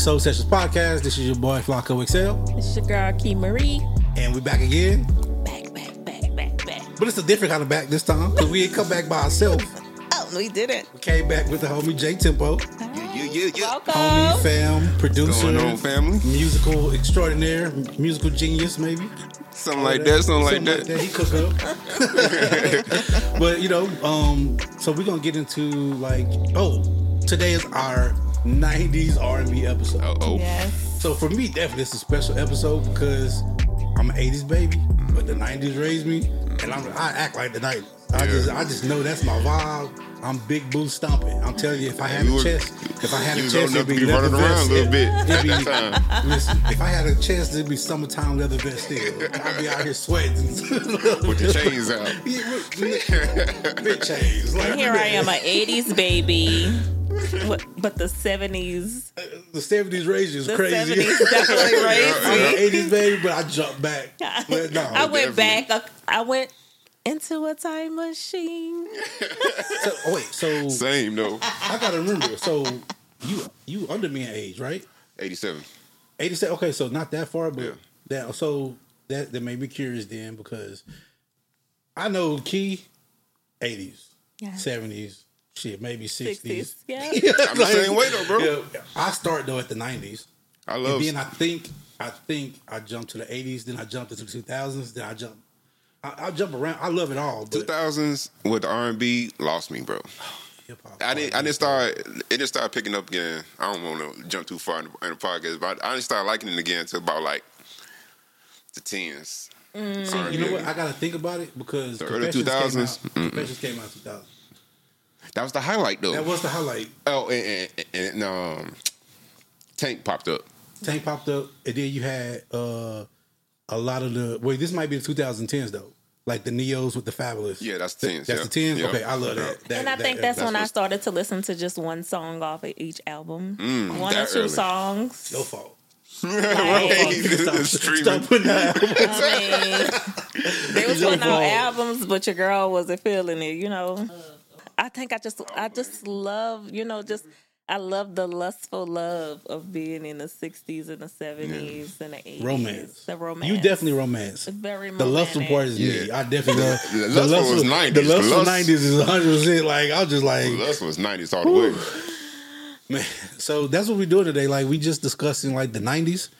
Soul Sessions podcast. This is your boy Flako XL, It's your girl Kei Marie. and we're back again. Back, back, back, back, back. But it's a different kind of back this time because we ain't come back by ourselves. Oh, we did it. We came back with the homie J Tempo, Yeah, yeah, yeah. Welcome. homie fam, producer, Going on, family? musical extraordinaire, musical genius, maybe. Something like that, something like Something that. He cook up. but you know, um, so we're gonna get into like, oh, today is our '90s R&B episode. Oh, oh. Yes. So for me, definitely it's a special episode because I'm an '80s baby, but the '90s raised me, and I'm, I act like the '90s. I Yeah. just, I just know that's my vibe. I'm big boot stomping. I'm telling you, if I had You a was- chest, if I had a was chest, it'd be to be leather running around vest. a little bit It'd at be- time. Listen, if I had a chest, it'd be summertime leather vest still. I'd be out here sweating With the chains out. Yeah, with- big chains. Like, Here I am, an 80s baby. What, but the 70s, The '70s raised you is the crazy. 70s definitely raised I'm me. an '80s baby, but I jumped back. But no, I went definitely. back. I went into a time machine. So, oh wait, so Same though. I gotta remember. So you you under me in age, right? 87. Eighty seven. Okay, so not that far, but Yeah. that so that that made me curious then because I know Kei eighties, Yeah. seventies, shit, maybe 60s. sixties. Yeah. I'm the same way though, bro. Yeah, I start though at the nineties. I love. It. And then I think I think I jumped to the eighties, then I jumped into the two thousands, then I jump I, I jump around. I love it all, but 2000s with R&B lost me, bro. I didn't. I didn't start. It didn't start picking up again. I don't want to jump too far in the, in the podcast, but I didn't start liking it again until about like the tens. Mm. You know what? I gotta think about it because The early 2000s? out- Confessions came out in two thousand. That was the highlight though. That was the highlight. oh, and, and, and um, Tank popped up. Tank popped up, and then you had uh, a lot of the. Wait, this might be the 2010s though, like the Ne-Yos with the Fabolous. Yeah, that's the 10s, That's yeah. the tens. Yeah. Okay, I love that. That- and I that- think that's, that- when I started to listen to just one song off of each album. one or two early. songs. No fault. right. Stop, stop putting that. I mean, they was Your putting out albums, but your girl wasn't feeling it. You know, I think I just, I just love, you know, just I love the lustful love of being in the '60s and the '70s and the '80s. romance. the romance. You definitely romance. It's very The lustful part is me. I definitely love The lustful was 90s. The lustful The lust- nineties is hundred percent. Like I was just like That was 90s all the way. Man, so that's what we're doing today. Like we just discussing like the nineties,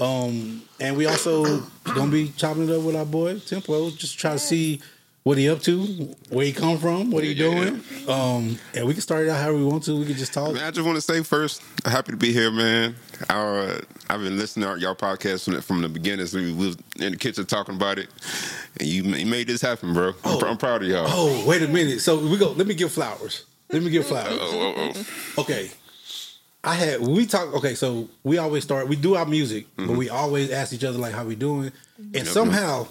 um, and we also gonna be chopping it up with our boy Tempo, just try to see what he up to, where he come from, what he Yeah, yeah, doing, um, and we can start it out however we want to. We can just talk. Man, I just want to say first, happy to be here, man. I, uh, I've been listening to y'all podcast from the, from the beginning. So we was in the kitchen talking about it, and you, you made this happen, bro. I'm, pr- I'm proud of y'all. Oh, wait a minute. So we go. Let me give flowers. Let me give flowers. Oh, oh, oh. Okay. I had we talk okay, so we always start we do our music, Mm-hmm. but we always ask each other like how we doing. And somehow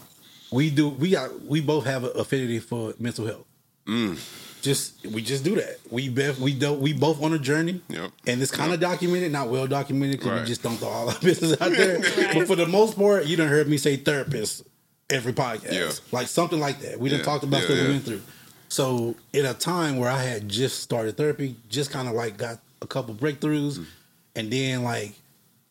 we do we got we both have an affinity for mental health. Mm. Just we just do that. We both we don't we both on a journey. Yep. And it's kind of documented, not well documented because we just don't throw all our business out there. But for the most part, you don't heard me say therapist every podcast. Yeah. Like something like that. We done Yeah, talked about yeah, stuff we went through. So in a time where I had just started therapy, just kind of like got a couple breakthroughs, Mm. and then like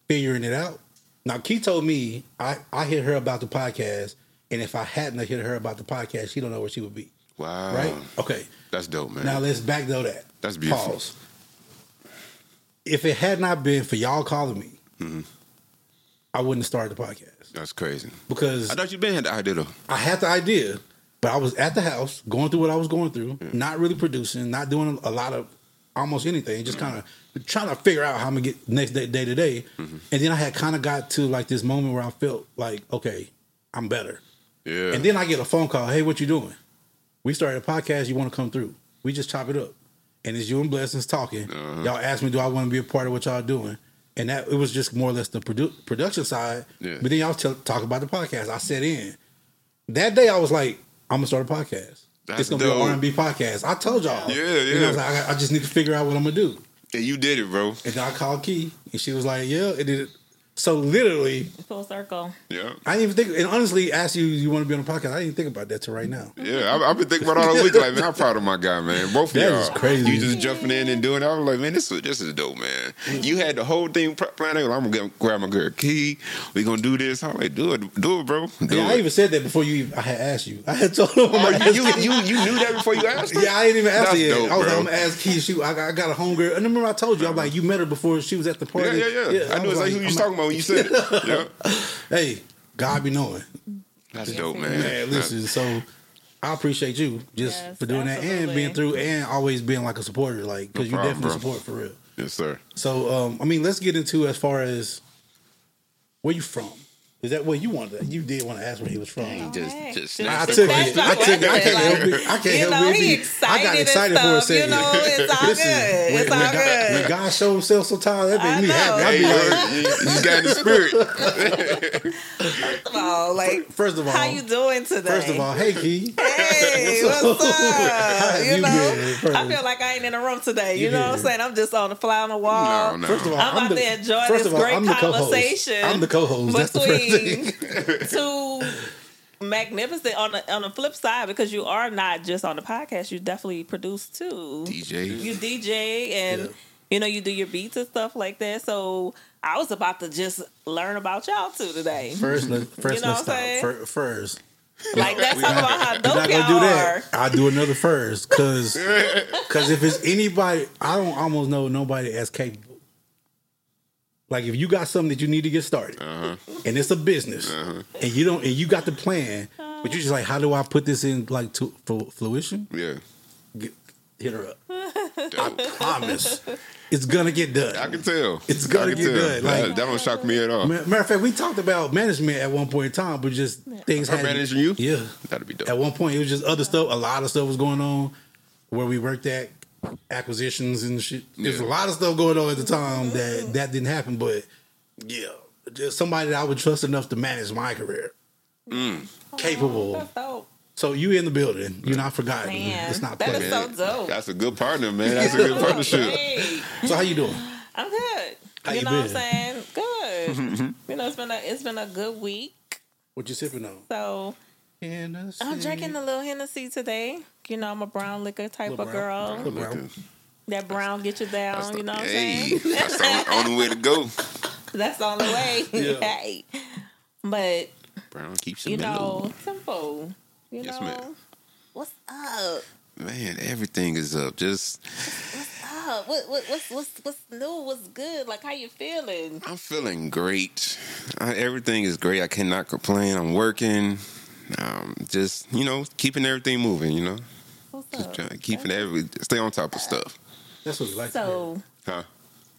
figuring it out. Now Kei told me I I hit her about the podcast, and if I hadn't hit her about the podcast, she don't know where she would be. Wow. Right? Okay. That's dope, man. Now let's back though that. That's beautiful. Pause. If it had not been for y'all calling me, Mm-hmm. I wouldn't have started the podcast That's crazy. because I thought you'd been had the idea though. I had the idea, but I was at the house going through what I was going through, not really producing, not doing a lot of almost anything, just kind of trying to figure out how I'm gonna get next day, day to day. And then I had kind of got to like this moment where I felt like, okay, I'm better. Yeah. And then I get a phone call, hey, what you doing? We started a podcast, you want to come through? We just chop it up. And it's you and Blessings talking. Uh-huh. Y'all asked me, do I want to be a part of what y'all doing? And that it was just more or less the produ- production side. Yeah. But then y'all tell talk about the podcast. I set in. That day I was like, I'm gonna start a podcast. That's it's gonna dope. be an R&B podcast. I told y'all. Yeah, You know, yeah. I, was like, I, I just need to figure out what I'm gonna do. and you did it, bro. And then I called Kei, and she was like, "Yeah." And then, So literally, Full circle. Yeah. I didn't even think. And honestly, ask you, you want to be on the podcast? I didn't think about that till right now. Yeah, I, I've been thinking about all the week. Like, man, I'm proud of my guy, man. Both of That y'all, is crazy. You just jumping in and doing. it. I was like, man, this is this is dope, man. You had the whole thing pr- planned. I'm gonna get, grab my girl Kei. We gonna do this. I'm like, do it, do it, bro. Do Yeah, I even said that before you. Even, I had asked you. I had told him. I'm Oh, you, you, you you knew that before you asked her? Yeah, I didn't even ask her That's yet. dope, I was bro. like, I'm gonna ask Kei. She, I got, I got a homegirl. And remember, I told you, I'm like, you met her before she was at the party. Yeah, yeah, yeah. I knew was exactly who you was talking about when you said it. Yeah. Hey, God be knowing. That's Yes, dope, man. Man, listen. So I appreciate you just Yes, for doing that and absolutely. being through and always being like a supporter, like because No you problem, definitely bro. support for real. Yes, sir. So, um, I mean, let's get into as far as where you from. Is that what you wanted? You did want to ask where he was from. Just- Hey, just- I took ask it. my I took it. I can't help it. I can't you help know, it. he be- excited, I got excited and for a stuff. You second. know, it's all Listen, good. when, It's when all God, good. when God show himself so sometimes, that I make me know. happy. I Hey, be you, like, you, you got in the spirit. First of all, like, first of all, how you doing today? first of all, hey Kei. Hey, what's up? have You you know, been. I feel like I ain't in a room today. You You know what I'm saying? I'm just on the fly on the wall. No, no. First of all, I'm about to enjoy this great I'm the co-host. conversation. I'm the co-host. That's the first thing. between magnificent on the on the flip side because you are not just on the podcast. You definitely produce too. DJ. You DJ and Yeah. you know you do your beats and stuff like that. So I was about to just learn about y'all too today. First, let, first You know let's what I'm stop. saying? First, Like that's talking about how We're dope not y'all gonna do are. I'll do another first, cause, cause if it's anybody, I don't almost know nobody as capable. Like if you got something that you need to get started, Uh-huh. and it's a business, and you don't, and you got the plan, but you're just like, how do I put this in like to for fruition? Yeah. Get, hit her up. Dope. Promise, it's gonna get done. I can tell. It's gonna get tell. good, like- that, that don't shock me at all. Matter of fact, we talked about management at one point in time, but just things Her had managing you? Yeah, That'd be dope. At one point, it was just other stuff. A lot of stuff was going on where we worked at acquisitions and shit. There's a lot of stuff going on at the time that that didn't happen. But yeah, just somebody that I would trust enough to manage my career, Mm. capable. That's. So you in the building? You're not forgotten. Man, it's not that playing. is so dope. That's a good partner, man. That's a good partnership. Great. So how you doing? I'm good. How you you know what I'm saying? Good. you know, it's been a it's been a good week. What you sipping on? So Hennessy. I'm drinking a little Hennessy today. You know, I'm a brown liquor type Little of brown. girl. Brown. That brown get you down. You know what I'm saying? that's the only way to go. That's the only way. Yeah. hey, but Brown keeps you you mellow. know, simple. You Yes, know, ma'am. what's up? Man, everything is up. Just Up? What, what what's what's what's new? What's good? Like how you feeling? I'm feeling great. I, everything is great. I cannot complain. I'm working. Um, just you know, keeping everything moving. You know, What's just up? trying, keeping every stay on top of stuff. That's what we like. to hear. So Huh?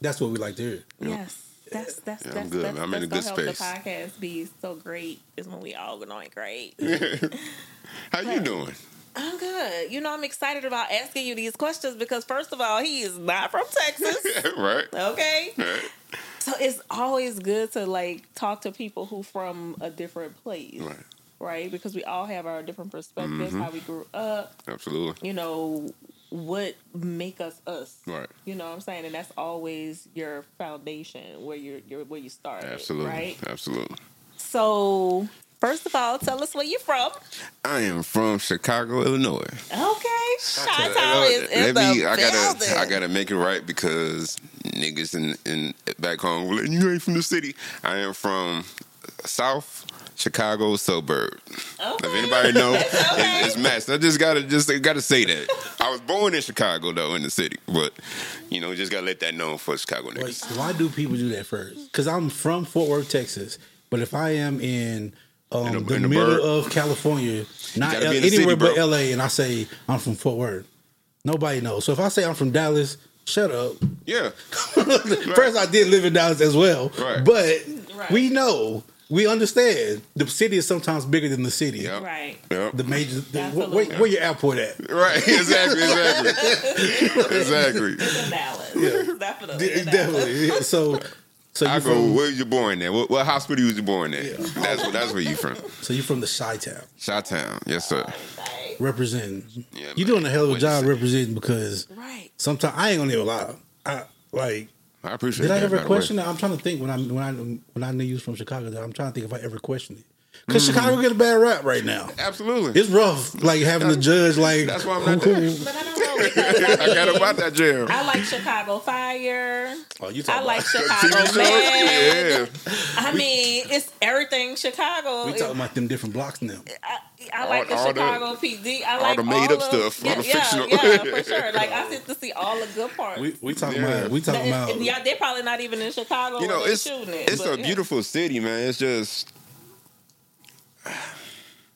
That's what we like to hear. yes, that's that's Yeah, I'm that's good, that's. I'm in a good space. the podcast be so great. Is when we all going great. How you doing? I'm good. You know, I'm excited about asking you these questions because first of all, he is not from Texas. right. Okay. Right. So it's always good to like talk to people who from a different place. Right. Right? Because we all have our different perspectives, Mm-hmm. how we grew up, Absolutely. you know, what make us us. Right. You know what I'm saying? And that's always your foundation where you're, you're where you start. Absolutely. Right? Absolutely. So first of all, tell us where you're from. I am from Chicago, Illinois. Okay. Uh, is in let the me- I gotta, building. I gotta make it right because niggas in, in back home, you ain't from the city. I am from South Chicago suburb. Okay. If anybody know, okay. it's, it's matched. I just gotta, just gotta say that. I was born in Chicago though, in the city, but you know, just gotta let that known for Chicago Wait, why do people do that first? Because I'm from Fort Worth, Texas, but if I am in um, In the- the, in the middle burg. of California, not L- be in the anywhere city, but. LA, and I say I'm from Fort Worth, nobody knows. So if I say I'm from Dallas, shut up. Yeah, First, I did live in Dallas as well, Right. but Right. we know, we understand. The city is sometimes bigger than the city. Yep. Right. Yep. The major, the, where, Absolutely. where, where your airport at? Right, exactly, exactly, exactly. It's in Dallas. Definitely. in Dallas. Definitely. So, so I you go. from Where you born at? What, what hospital was you born at? That's what. That's where you from. so you from the Chi Town. Shot Town. Yes, sir. Right. representing. Yeah, you man. doing a hell of a job representing because Right. sometimes I ain't gonna even lie. I like I appreciate it. Did I ever by the way. question that? I'm trying to think when I when I when I knew you was from Chicago. That I'm trying to think if I ever questioned it. Because Mm-hmm. Chicago get a bad rap right now. Absolutely. It's rough, like having to judge. Like That's why I'm not who- there. But I don't know because I, I got mean, about that jam. I like Chicago Fire. Oh, you I talking like about? Chicago TV shows? Man. Yeah. I mean, it's everything Chicago. We talking about them different blocks now. I, I like the All- all the- Chicago PD. I all like the made up of- stuff, all Yeah, the yeah, fictional. yeah, for sure. Like I get to see all the good parts. We we talking Yeah. about we talking about yeah, they're probably not even in Chicago. You know, it's shooting it, it's but a yeah. beautiful city, man. It's just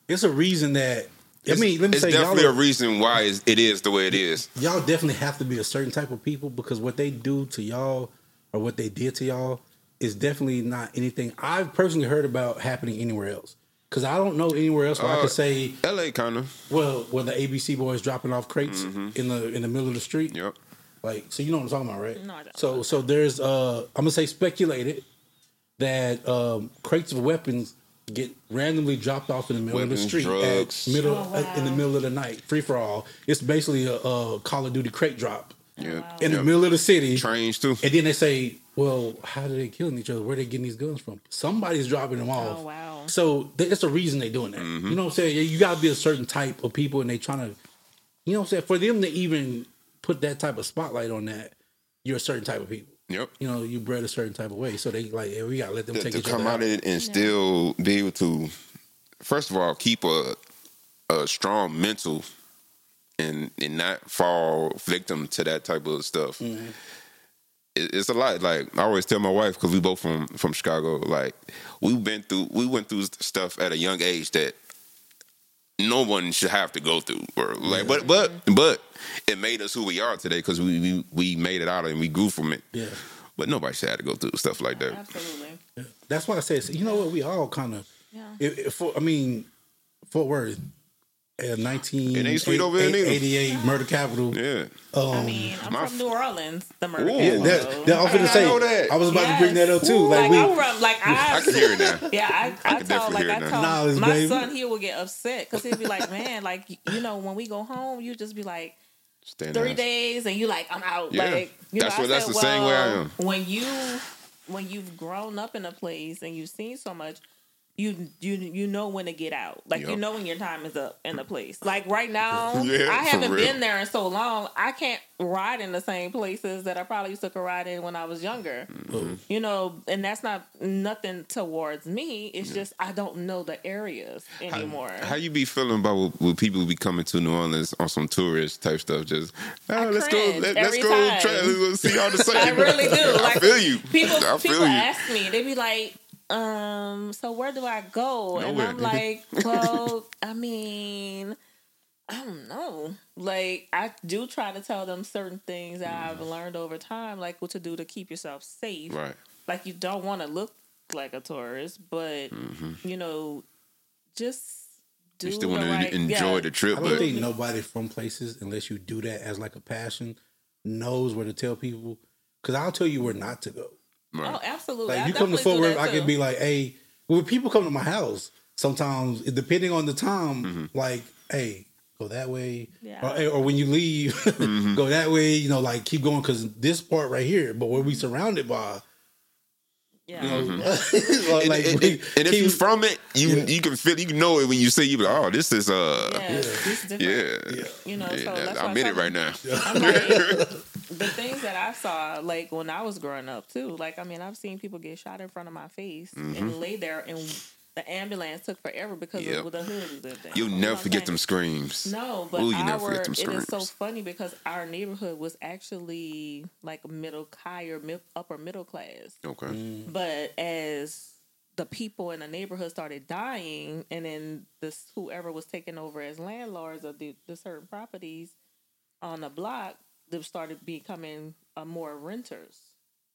it's a reason that I mean let me it's say y'all definitely a reason why it's, the way it is. y'all definitely have to be a certain type of people because what they do to y'all or what they did to y'all is definitely not anything I've personally heard about happening anywhere else. Because I don't know anywhere else where I Uh, could say, L.A. kind of. well, where the ABC boys dropping off crates in the in the middle of the street. Mm-hmm. Yep. Like, so you know what I'm talking about, right? No, I don't. So, so there's, uh, I'm gonna say speculated that um, crates of weapons get randomly dropped off in the middle Weapons, of the street drugs. at middle Oh, wow. in the middle of the night, free for all. It's basically a, a Call of Duty crate drop Yeah. in Yep. the middle of the city, Trains too. and then they say, "Well, how are they killing each other? Where are they getting these guns from? Somebody's dropping them off." Oh wow. So th- it's a reason they're doing that. Mm-hmm. You know what I'm saying? You got to be a certain type of people, and they trying to, you know what I'm saying? For them to even put that type of spotlight on that, you're a certain type of people. Yep. You know, you bred a certain type of way. So they like, hey, we got to let them To, take to each come other out out. of it and still be able to, first of all, keep a a strong mental and and not fall victim to that type of stuff. Mm-hmm. It, it's a lot. Like I always tell my wife because we both from from Chicago. Like we've been through we went through stuff at a young age that no one should have to go through. Or like, but but but it made us who we are today because we, we we made it out and we grew from it. Yeah. But nobody should have to go through stuff like that. Absolutely. That's why I said, you know what? We all kind of, Yeah. if, if, for, I mean, Fort Worth, uh, 19, It ain't sweet over there 88 murder capital. Yeah. Um, I mean, I'm my from New Orleans, the murder. Ooh. yeah, capital. that, that, I was going to say, know that. I was about to bring that up too. Ooh, Like, like, we, I'm from, like I, I can hear it now. Yeah, I, I, can tell definitely like hear I it now. tell Knowledge, my baby. son, he will get upset because he'll be like, man, like you know, when we go home, you just be like Stand three down. days, and you like I'm out. Yeah. Like you That's know, what- I that's said, the same way I am. When you when you've grown up in a place and you've seen so much. You you you know when to get out. Like you know when your time is up in the place. Like right now, Yeah, I haven't been there in so long. I can't ride in the same places that I probably used to ride in when I was younger Mm-hmm. you know, and that's not nothing towards me. It's just I don't know the areas anymore. How you be feeling about when, people be coming to New Orleans on some tourist type stuff? Just oh, let's go, let, us go, try, let's go see all the sights. I really do. I Like, feel you. people I feel people you. ask me, they be like, um, so where do I go? Nowhere. And I'm like, well, I mean, I don't know. Like I do try to tell them certain things that I've learned over time, like what to do to keep yourself safe. Right. Like you don't want to look like a tourist, but you know, just do Mm-hmm. You still want right- to enjoy yeah. the trip, I don't but think nobody from places, unless you do that as like a passion, knows where to tell people. Because I'll tell you where not to go. Right. Oh, absolutely. Like I you come to definitely Fort Worth, I can be like, hey, when people come to my house, sometimes depending on the time, Mm-hmm. like, hey, go that way, Yeah. or, or when you leave, Mm-hmm. go that way. You know, like keep going because this part right here, but where we surrounded by, yeah. Mm-hmm. like, and, and- we- and- and if keep- you from it, you Yeah. you can feel, you can know it when you see. You like, oh, this is uh, yeah, it's different. yeah, You know, Yeah, so that's I'm in it right now. I'm like, the things that I saw, like when I was growing up too. Like, I mean, I've seen people get shot in front of my face Mm-hmm. and lay there, and the ambulance took forever because Yep. of the hood was in there. You'll You never what I'm forget them screams. No, but Ooh, you our never forget them it is so funny because our neighborhood was actually like middle, higher, mid, upper middle class. Okay. Mm. But as the people in the neighborhood started dying, and then this whoever was taking over as landlords of the, the certain properties on the block, they started becoming uh, more renters.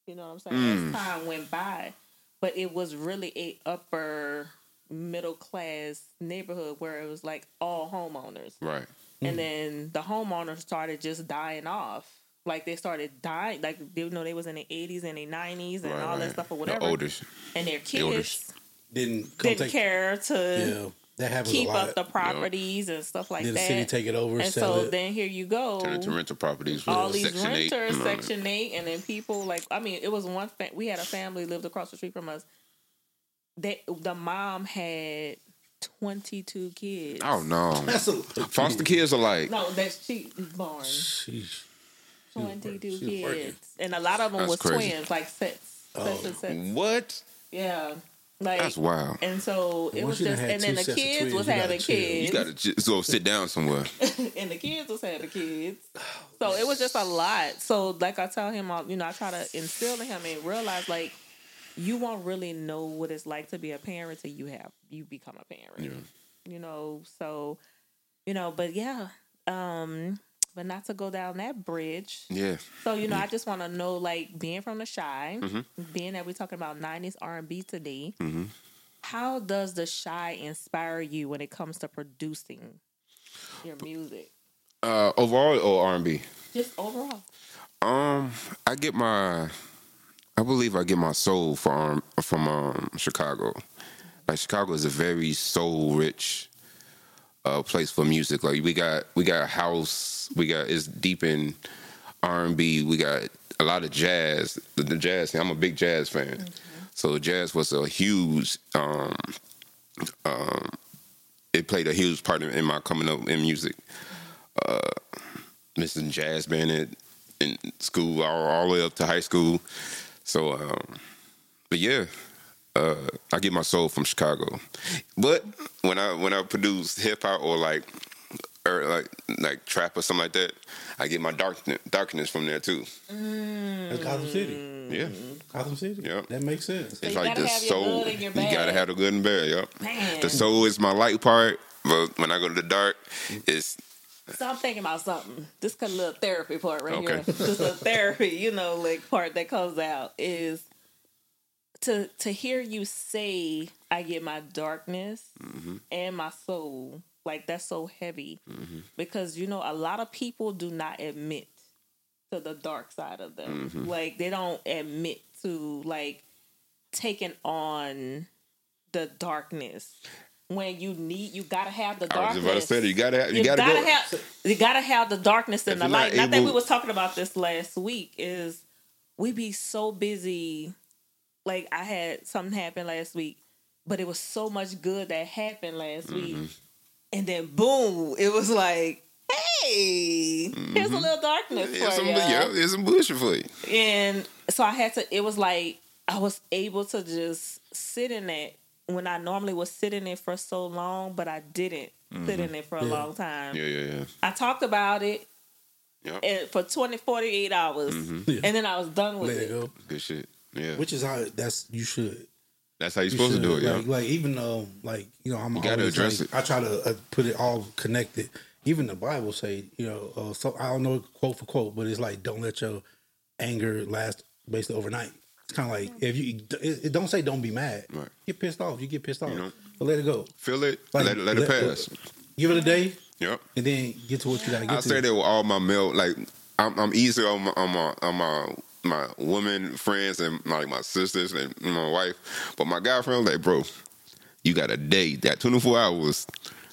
You know what I'm saying? Mm. As time went by, but it was really a upper middle class neighborhood where it was like all homeowners Right. and then the homeowners started just dying off. Like they started dying, like they you know they was in the eighties and the nineties and Right, all that stuff or The whatever. oldest. and their elders. kids didn't didn't take, care to Yeah, That happens keep a lot. up the properties and stuff like then the that. city take it over, and sell so it. then here you go. Turn into rental properties. with all these Section renters, and all that. Section Eight, and then people like I mean, it was one. Fa- we had a family lived across the street from us. They the mom had twenty two kids. Oh no, That's a foster kids are like No, that she born Sheesh. twenty two she was working. kids, and a lot of them That's was crazy. twins, like sets, sets oh. and sets. what? Yeah, like That's wild. And so it Once was just, and then the kids twins, was having chill. Kids. You got to just go sit down somewhere. and the kids was having kids. So it was just a lot. So like I tell him, I- you know, I try to instill in him and realize like you won't really know what it's like to be a parent till you have you become a parent. Yeah. You know, so you know, but yeah, um, but not to go down that bridge. Yeah. So you know, I just want to know, like, being from the Chi, Mm-hmm. being that we're talking about '90s R&B today, how does the Chi inspire you when it comes to producing your music, Uh, overall or R and B? just overall? Um, I get my, I believe I get my soul from from um, Chicago. Like Chicago is a very soul rich uh, place for music. Like we got we got a house, we got it's deep in R and B. We got a lot of jazz. The, the jazz. I'm a big jazz fan, so jazz was a huge. Um, um, it played a huge part in, in my coming up in music. Uh, missing jazz band at, in school all, all the way up to high school. So, um, but yeah, uh, I get my soul from Chicago. But when I when I produce hip hop or like or like like trap or something like that, I get my darkness darkness from there too. That's Gotham City. Yeah, Gotham City. Yep. That makes sense. it's like gotta the soul. good and your You gotta have the good and bad. Yep. Man. The soul is my light part, but when I go to the dark, it's So I'm thinking about something. This kind of little therapy part right Okay. here. Just a therapy, you know, like part that comes out is to to hear you say I get my darkness Mm-hmm. and my soul. Like that's so heavy. Because you know, a lot of people do not admit to the dark side of them. Mm-hmm. Like they don't admit to like taking on the darkness. When you need, you gotta have the I was darkness. about to say that you gotta have, you, You, gotta, gotta, go. have you gotta have the darkness If the you're not light. Not that we was talking about this last week. Is we be so busy. Like I had something happen last week, but it was so much good that happened last week, Mm-hmm. and then boom, it was like, hey, here's a little darkness Mm-hmm. There's for some, you. yeah, there's some bullshit for you. And so I had to. It was like I was able to just sit in it when I normally was sitting in it for so long, but I didn't sit in it for a Yeah. long time. Yeah, yeah, yeah. I talked about it Yep. and for 20, 48 hours, Yeah. and then I was done with Let it. it go. Good shit. Yeah. Which is how that's you should. That's how you're You supposed should. to do it, like, yeah. like even though like you know I'm You gotta always, address like, it. I try to uh, put it all connected. Even the Bible say you know uh, so I don't know quote for quote, but it's like don't let your anger last basically overnight. It's kind of like if you it, it don't say don't be mad. Right. Get pissed off. You get pissed off, know. but let it go. Feel it, Like, let, it- let it let- pass. Give it a day Yep. and then get to what you gotta get I say that with all my male, like I'm, I'm easier on my, on my on my my women friends and like my sisters and my wife, but my guy friend like, bro, you got a day, that 24 hours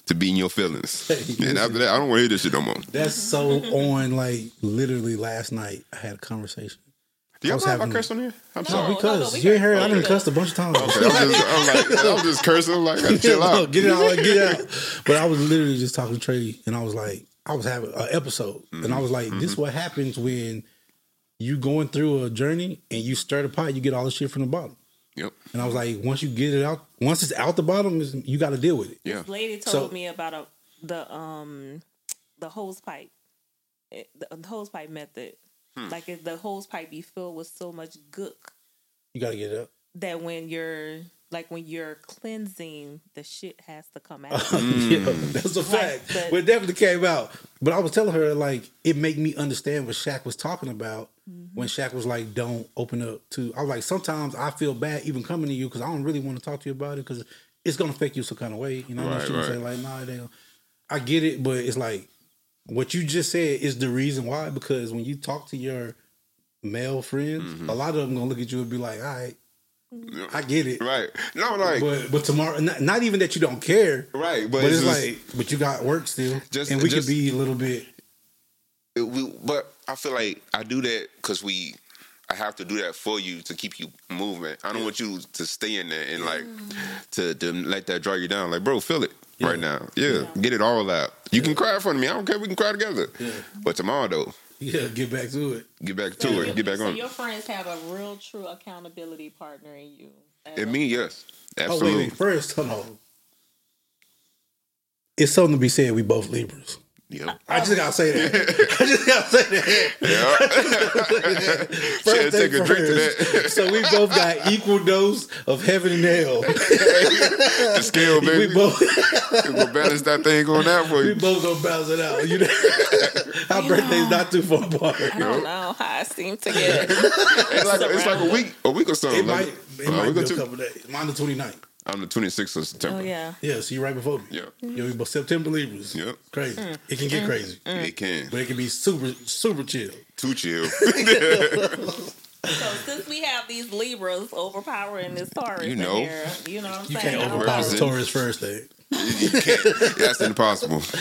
to be in your feelings, and after that, I don't want to hear this shit no more. That's so on. Like literally last night, I had a conversation. Do y'all was mind if I having- curse on here? I'm No, sorry. no, Because we you ain't can- heard, I we done can- cussed a bunch of times. Okay, I'm just, I'm like, I'm just cursing. I'm like, chill No, out. get it out, get it out. But I was literally just talking to Trey, and I was like, I was having an episode, and I mm-hmm. was like, this is what happens when you going through a journey and you stir the pot, you get all the shit from the bottom. Yep. And I was like, once you get it out, once it's out the bottom, you got to deal with it. Yeah. This lady told So- me about a the um the hose pipe, It- the, the hose pipe method. Hmm. Like if the hose pipe be filled with so much gook You got to get it up. that when you're like when you're cleansing, the shit has to come out. yeah, that's a fact. but- but it definitely came out. But I was telling her like it made me understand what Shaq was talking about when Shaq was like, "Don't open up to." I was like, sometimes I feel bad even coming to you because I don't really want to talk to you about it because it's gonna affect you some kind of way. You know, Right, she right. say like, "Nah, don't." I get it, but it's like what you just said is the reason why. Because when you talk to your male friends, Mm-hmm. a lot of them gonna look at you and be like, "All right." I get it. Right. No, like But but tomorrow, not, not even that you don't care, right, but, but, it's, just- like, but you got work still, Just- and we just- could be a little bit. It- we, but I feel like I do that because we. I have to do that for you to keep you moving. I don't want you to stay in there and like to, to let that draw you down. Like, bro, feel it right now. Yeah, get it all out. You can cry in front of me. I don't care. We can cry together. Yeah. But tomorrow though, Yeah, get back to it. get back to it. Get back so on. your friends have a real true accountability partner in you. As It a- me, yes, Oh wait, absolutely. wait, first, hold on. It's something to be said. We both Libras. Yep. I just gotta say that. I just gotta say that. Yeah. First Should take thing a drink to that. So we both got equal dose of heaven and hell. the scale, baby. We both We'll balance that thing going out for we both gonna balance it out. You know, our birthday's not too far apart. I don't know how I seem to get. It's like, it's like a week, a week or so. It like, might it uh, might be a two. couple days. Mine the 29th. I'm the 26th of September. oh yeah. Yeah, see you right before me. Yeah. Yeah, we both September Libras. Yep. Crazy. Mm. It can get crazy. It can. But it can be super, super chill. Too chill. So since we have these Libras overpowering this Taurus, You know. here, you know what I'm You saying? can't overpower. Represent. Taurus first thing. you can't. That's impossible.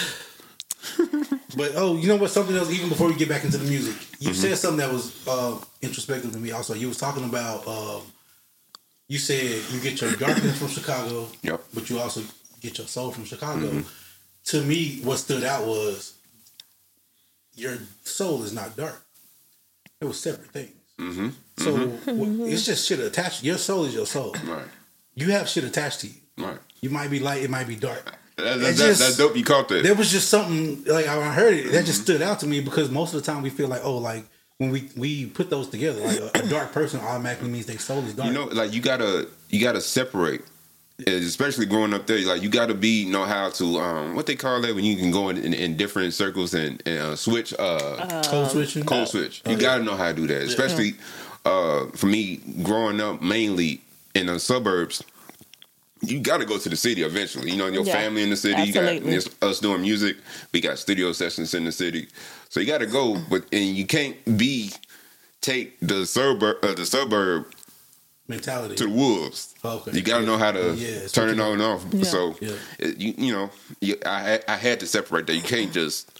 But oh, you know what? Something else. Even before we get back into the music, you Mm-hmm. said something that was uh, introspective to me. Also, you was talking about. Um, you said you get your darkness from Chicago, Yep. but you also get your soul from Chicago. Mm-hmm. To me, what stood out was your soul is not dark. It was separate things. Mm-hmm. So wh- it's just shit attached. Your soul is your soul. Right. You have shit attached to you. Right. You might be light. It might be dark. That, that, just- that's dope. You caught that. There was just something like I heard it that Mm-hmm. just stood out to me because most of the time we feel like oh like when we we put those together like a, a dark person automatically means their soul is dark. You know, like you gotta you gotta separate. Especially growing up there, like you got to be know how to um what they call it when you can go in, in, in different circles and, and uh, switch uh code switching. code switch. You yeah. got to know how to do that. Especially uh for me growing up mainly in the suburbs. You got to go to the city eventually. You know, your Yeah, family in the city. absolutely. You got us doing music. We got studio sessions in the city. So you got to go, but and you can't be take the suburb uh, the suburb mentality. to the wolves. Okay. You got to know how to Yeah, turn it on and off. Yeah. So Yeah. it- you you know you, I had- I had to separate that. You can't just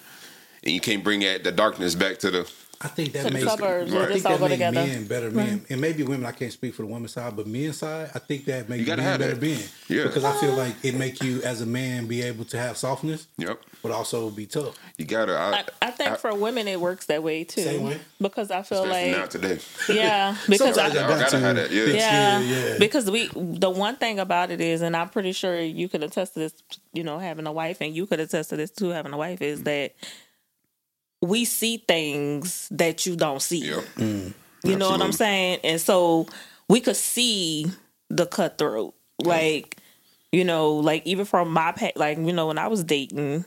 and you can't bring that the darkness back to the I think that makes suburbs, yeah, I just think all that go makes together. men better men, and maybe women. I can't speak for the women's side, but men's side, I think that makes men better that. men. Yeah. because I feel like it make you as a man be able to have softness, yep. but also be tough. You gotta. I, I, I think for women it works that way too. Same way? Because I feel especially now like today. yeah, because I, I gotta have that, yeah. thick yeah, yeah. because we the one thing about it is, and I'm pretty sure you could attest to this, you know, having a wife, and you could attest to this too, having a wife, is mm. that we see things that you don't see. Yep. You know what I'm saying? And so we could see the cutthroat. Like, you know, like even from my pa- like, you know, when I was dating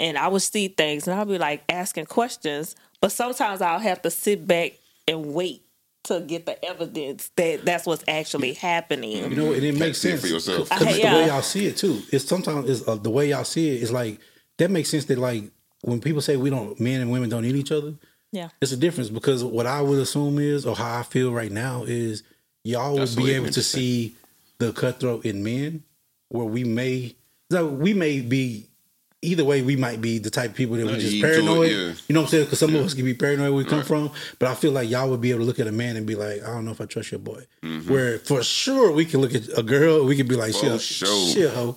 and I would see things and I'll be like asking questions, but sometimes I'll have to sit back and wait to get the evidence that that's what's actually happening. You know, and it makes sense for yourself. because I- the yeah. way y'all see it too. It's sometimes it's uh, the way y'all see it is like that makes sense. That like when people say we don't, men and women don't need each other. Yeah. It's a difference because what I would assume is, or how I feel right now is, y'all That's would be able to see the cutthroat in men, where we may, so we may be. Either way, we might be the type of people that we just Naive to it, paranoid. yeah. You know what I'm saying? Because some of us can be paranoid where we come from. But I feel like y'all would be able to look at a man and be like, I don't know if I trust your boy. Mm-hmm. Where for sure we can look at a girl, we can be like, she, For a, sure. she a hoe.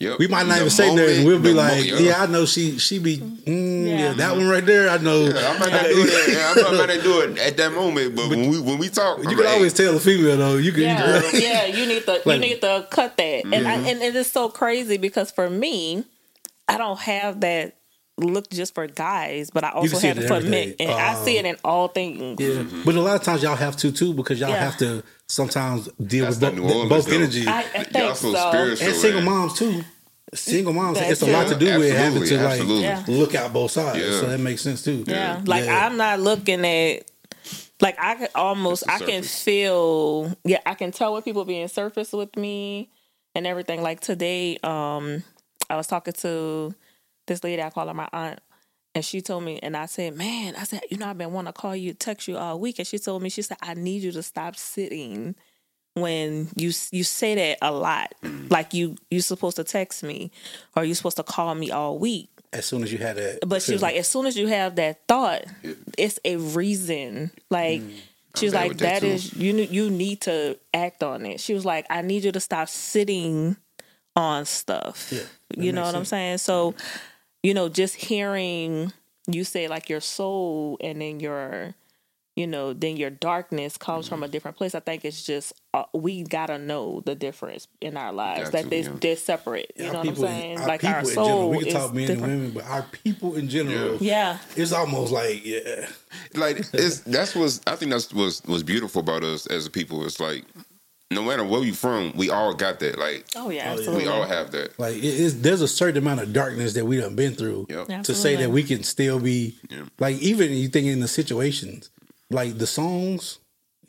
Yep. We might not The even say that, and we'll be the mo- like, yeah. I know she she be, mm, yeah. Yeah. that one right there, I know. Yeah, I might not do it. I might not do it at that moment, but, when we when we talk, You can always tell a female though. You can, Yeah, yeah, you need to Like- you need to cut that, and I, and it is so crazy because for me, I don't have that look just for guys, but I also have it it for men, and I see it in all things. yeah. But a lot of times y'all have to too because y'all Yeah. have to sometimes deal That's with that both, New Orleans, both energies. I, I think so so. spiritual. and single man. moms too. Single moms, That it's a lot to too. do with having to like absolutely. Yeah. look out both sides. Yeah. So that makes sense too. Yeah, like Yeah. I'm not looking at. Like I can almost, I It's can feel, yeah, I can tell when people being surface with me and everything. Like today, um, I was talking to this lady, I call her my aunt, and she told me, and I said, "Man, I said, you know, I've been wanting to call you, text you all week," and she told me, she said, "I need you to stop sitting when you you say that a lot. Mm. Like you you supposed to text me or you supposed to call me all week. As soon as you had that, But she was like, as soon as you have that thought, it's a reason. Like mm. she was like, with that that too. is you you need to act on it. She was like, I need you to stop sitting on stuff. Yeah, you know makes what I'm saying? So, you know, just hearing you say like your soul and then your you know, then your darkness comes from a different place. I think it's just uh, we gotta know the difference in our lives Got that to, they yeah. they're separate. You our know what I'm people, saying? our like people our in general, soul we can is talk men different. and women, but our people in general, Yeah, it's almost like yeah, like it's that's was I think that's was was beautiful about us as a people. It's like no matter where you from, we all got that. Like Oh yeah, oh, yeah. absolutely. we all have that. like it is. There's a certain amount of darkness that we done been through Yep. Yeah. to say that we can still be Yeah. like even you think in the situations like the songs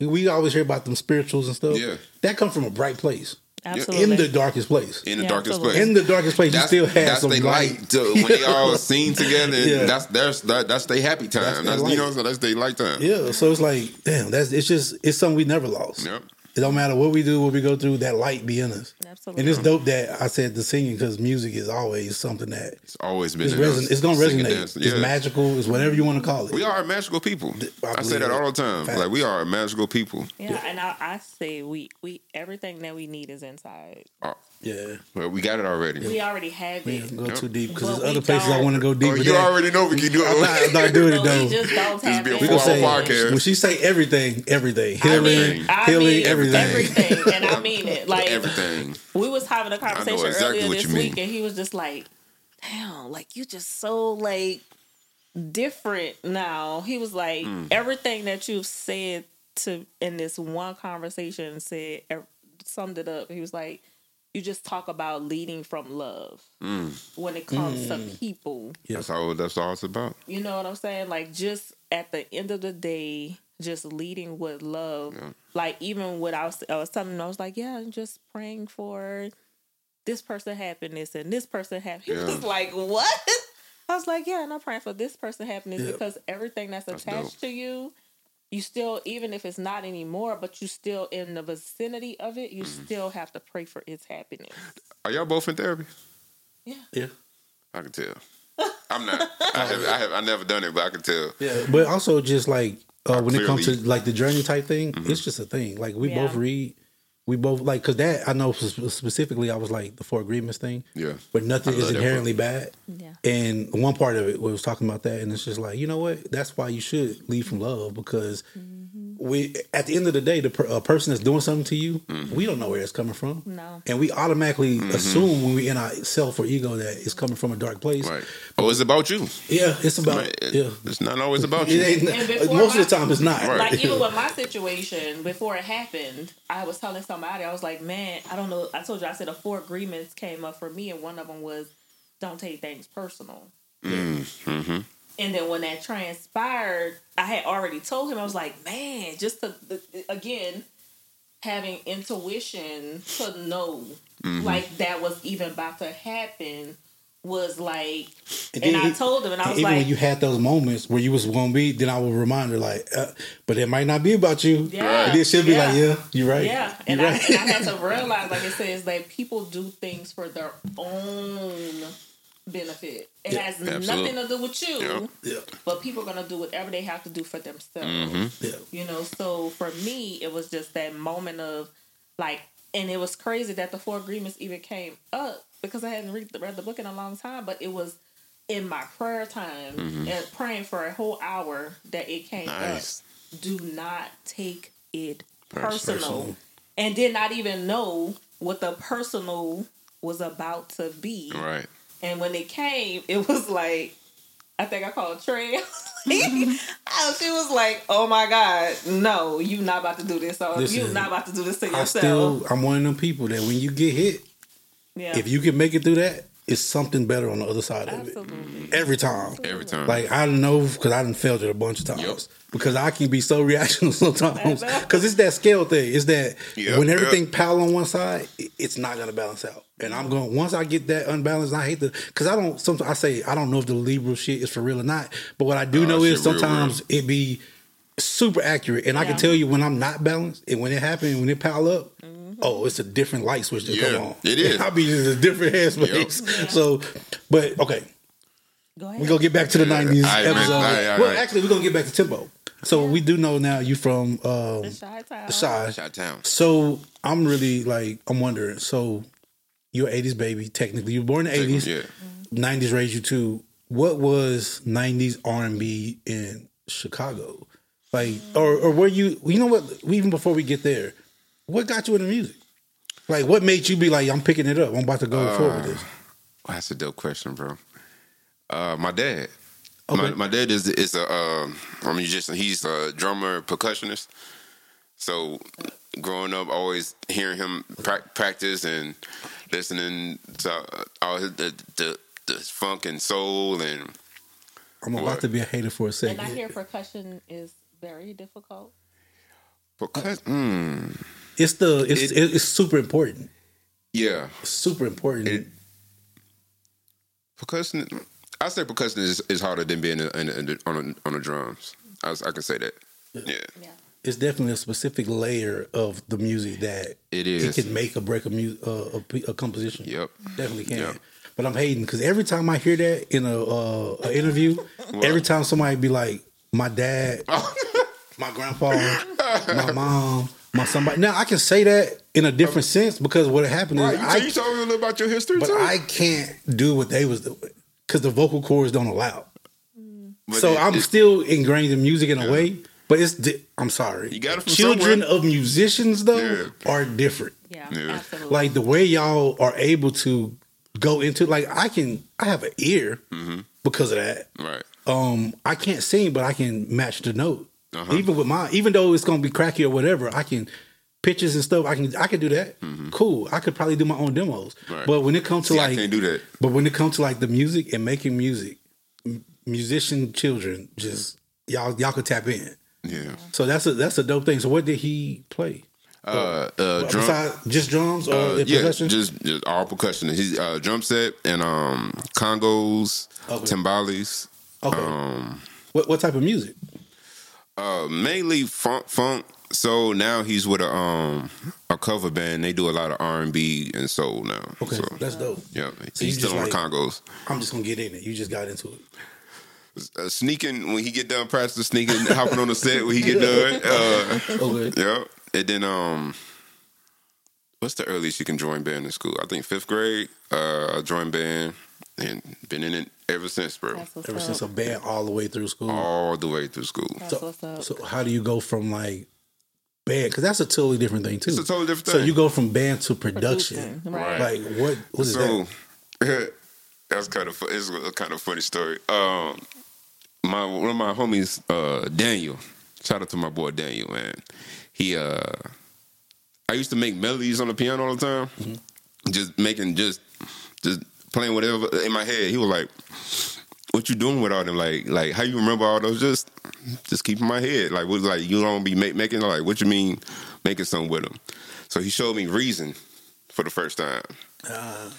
we always hear about them spirituals and stuff. Yeah. that come from a bright place absolutely. in the darkest place. In the Yeah, darkest absolutely. place. In the darkest place, you still have that's some they light. light to, when they all sing together. and Yeah. That's that's that, that's their happy time. That's That's, you know so that's their light time. Yeah, so it's like, damn, that's it's just it's something we never lost. Yep. It don't matter what we do, what we go through, that light be in us. Absolutely. And it's dope that I said the singing because music is always something that It's always been. it's, reson- it's gonna Singing, resonate. dancing. It's magical. It's whatever you want to call it. We are magical people. I I, say that all the time. Facts. Like we are magical people. yeah, and I, I say we we everything that we need is inside. Oh, yeah, well, we got it already. We already have we it. ain't gonna go Yep. too deep because there's other places I don't. want to go deep. Oh, you that. already know we can do I'm not, I'm it. not doing it though. we just don't have be a it. We gonna Full say podcast. when she say everything, everything, I healing, mean, healing, everything. everything, and I mean it. Like Everything. we was having a conversation exactly earlier this you mean. week, and he was just like, "Damn, like you just so like different now." He was like, Hmm. "Everything that you've said to in this one conversation said ev- summed it up." He was like, "You just talk about leading from love Hmm. when it comes Hmm. to people." That's all. That's all it's about. You know what I'm saying? Like just at the end of the day, just leading with love. Yeah. Like even what I was, I was telling him, I was like, yeah, I'm just praying for this person happiness and this person happiness. He Yeah. was like, what? I was like, yeah, and I'm praying for this person happiness Yeah. because everything that's, That's attached to you, you still, even if it's not anymore, but you still in the vicinity of it, you Mm-hmm. still have to pray for its happiness. Are y'all both in therapy? Yeah, yeah I can tell. I'm not. I have. I have. I never done it, but I can tell. yeah. But also just like uh, when it comes to like the journey type thing, Mm-hmm. it's just a thing. Like we Yeah. both read. We both like because that I know specifically I was like the four agreements thing, Yeah. but nothing is inherently bad. Yeah. And one part of it was talking about that, and it's just like you know what? That's why you should lead from love because mm-hmm. We at the end of the day, the per, a person that's doing something to you, we don't know where it's coming from, No. and we automatically assume when we in our self or ego that it's coming from a dark place. Right. Oh, it's about you. Yeah, it's about Right. yeah. It's not always about you. ain't, most my- of the time, it's not. Right. Like even with my situation before it happened, I was telling somebody I was like, "Man, I don't know." I told you I said the four agreements came up for me, and one of them was don't take things personal. Mm-hmm. And then when that transpired, I had already told him I was like, "Man, just to the, again having intuition to know Mm-hmm. like that was even about to happen." Was like, And and, I he- told him, and I was even like, when you had those moments where you was gonna be, then I would remind her like, uh, but it might not be about you. Yeah. And then she'll be Yeah. like, yeah, you're right. Yeah, You're and I, right. and I had to realize, like it says, that people do things for their own benefit. It Yeah, has absolutely. nothing to do with you, Yeah. yeah, but people are gonna do whatever they have to do for themselves. Mm-hmm. yeah. You know, so for me, it was just that moment of like, and it was crazy that the four agreements even came up because I hadn't read the, read the book in a long time, but it was in my prayer time and praying for a whole hour that it came Nice. up. Do not take it Personal. personal, and did not even know what the personal was about to be. Right. And when it came, it was like, I think I called Trey. She was like, "Oh my God, no, you not about to do this. Or you not about to do this to yourself." I still, I'm one of them people that when you get hit, yeah, if you can make it through that, it's something better on the other side of it. Every time. Every time. Like I know because I done failed it a bunch of times. Yep. Because I can be so reactional sometimes. Because it's that scale thing. It's that Yep, when yep. everything pile on one side, it's not gonna balance out. And I'm going once I get that unbalanced. I hate the because I don't. Sometimes I say I don't know if the Libra shit is for real or not. But what I do Oh, know is shit real, sometimes it be super accurate, and I can tell you when I'm not balanced, and when it happens, when it pile up, oh, it's a different light switch that Yeah, come on. it is. I'll be in a different headspace. Yep. Yeah. So, but okay, Go ahead. we're gonna get back to the '90s All right, man. episode. All right, all well, actually, we're gonna get back to tempo. So we do know now you from um, the Chi town. Shy. Shot Town. So I'm really like I'm wondering. So you're an '80s baby. Technically, you were born in the '80s. Yeah. '90s raised you too. What was '90s R&B in Chicago? Like, or or were you? You know what? Even before we get there, what got you into music? Like, what made you be like, I'm picking it up. I'm about to go forward with this. That's a dope question, bro. Uh, my dad. Okay. My, my dad is is a um, a musician. He's a drummer, percussionist. So, growing up, always hearing him pra- practice and listening to uh, all his, the, the the funk and soul and I'm about What? to be a hater for a second. And second. I hear percussion is very difficult. percussion. Mm, It's the it's It- it's super important. yeah, It's super important. It- percussion. I say percussion is, is harder than being in, in, in, on a, on the drums. I, I can say that. Yeah, Yeah. it's definitely a specific layer of the music that it is. It it is. can make or break a mu- uh, a, p- a composition. Yep. definitely can. Yep. But I'm hating because every time I hear that in a, uh, a interview, every time somebody be like, "My dad, my grandpa, my mom, my somebody." Now I can say that in a different sense because what happened Right, is you, I, you told me a little about your history but too. I can't do what they was doing because the vocal cords don't allow. But so it- I'm it- still ingrained in music in a way, but it's di- I'm sorry. You got it from Children somewhere. of musicians though Yeah. are different. Yeah, Yeah. absolutely. Like the way y'all are able to go into like I can I have an ear Mm-hmm. because of that. right. Um, I can't sing, but I can match the note. Uh-huh. Even with my, even though it's gonna be cracky or whatever, I can pitches and stuff. I can I can do that. Cool. I could probably do my own demos. Mm-hmm. Right. But when it comes to See, like, I can't do that. but when it comes to like the music and making music, m- musician children just y'all y'all could tap in. Yeah. So that's a that's a dope thing. So what did he play? Uh, uh, drum. Besides just drums or Uh, yeah, percussion? just, just all percussion. He's uh, drum set and um, congas, Okay. timbales. okay. Um, what what type of music? Uh, mainly funk, funk. So now he's with a um a cover band. They do a lot of R and B and soul now. Okay, So, that's dope. yeah, So he's still on the like- congas. I'm just gonna get in it. You just got into it. Uh, sneaking when he get done practicing, sneaking, hopping on the set when he get done. Uh, Okay. Yeah, and then um, what's the earliest you can join band in school? I think fifth grade. Uh, I joined band and been in it ever since, bro. Ever up. since a band all the way through school. All the way through school. That's so, what's up. so how do you go from like band? Because that's a totally different thing too. It's a totally different thing. So you go from band to production. Producing, right. Right. Like what? What is so that? that's kind of it's a kind of funny story. Um, my one of my homies, uh, Daniel. Shout out to my boy Daniel, man. He uh, I used to make melodies on the piano all the time, Mm-hmm. just making just just playing whatever in my head. He was like, "What you doing with all them? Like, like how you remember all those? Just, just keep in my head. Like, what like you don't be make, making like what you mean making something with them?" So he showed me Reason for the first time Uh,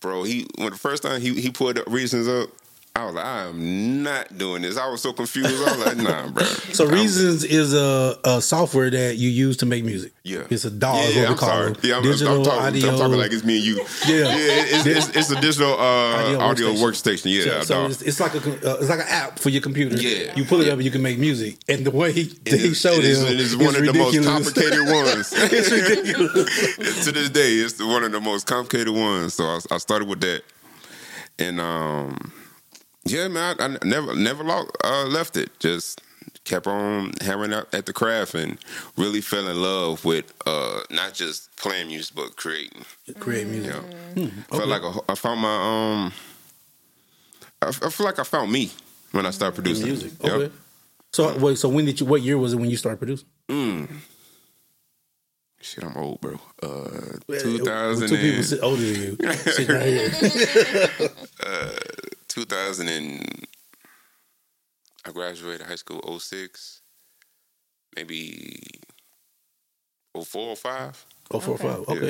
bro. He when the first time he he pulled the reasons up, I was like, I am not doing this. I was so confused. I was like, Nah, bro. so I'm- Reasons is a, a software that you use to make music. Yeah, It's a DAW. Yeah, yeah, I'm sorry. Yeah, I'm, Digital I'm, talking, audio. I'm talking like it's me and you. Yeah. it's, it's, it's a digital uh, Audio audio, workstation. workstation. Yeah, so, so dog. it's, it's like a uh, it's like an app for your computer. Yeah. you pull it Yeah. up and you can make music. And the way he, he showed it is- it is one of the most complicated ones. it's ridiculous. to this day, it's one of the most complicated ones. So I, I started with that, and um, yeah, man, I, I never never lo- uh, left it. Just kept on hammering out at the craft, and really fell in love with uh, not just playing music but creating. Create music. You know, felt like a, I found my um, I, I feel like I found me when I started producing music. Yep. Okay. So wait, so when did you? What year was it when you started producing? Mm. Shit, I'm old, bro. Uh, Well, two people and sit older than you. sitting right here. 2000 and I graduated high school 06, maybe 04 or 05. Oh, four or Okay. five. Okay.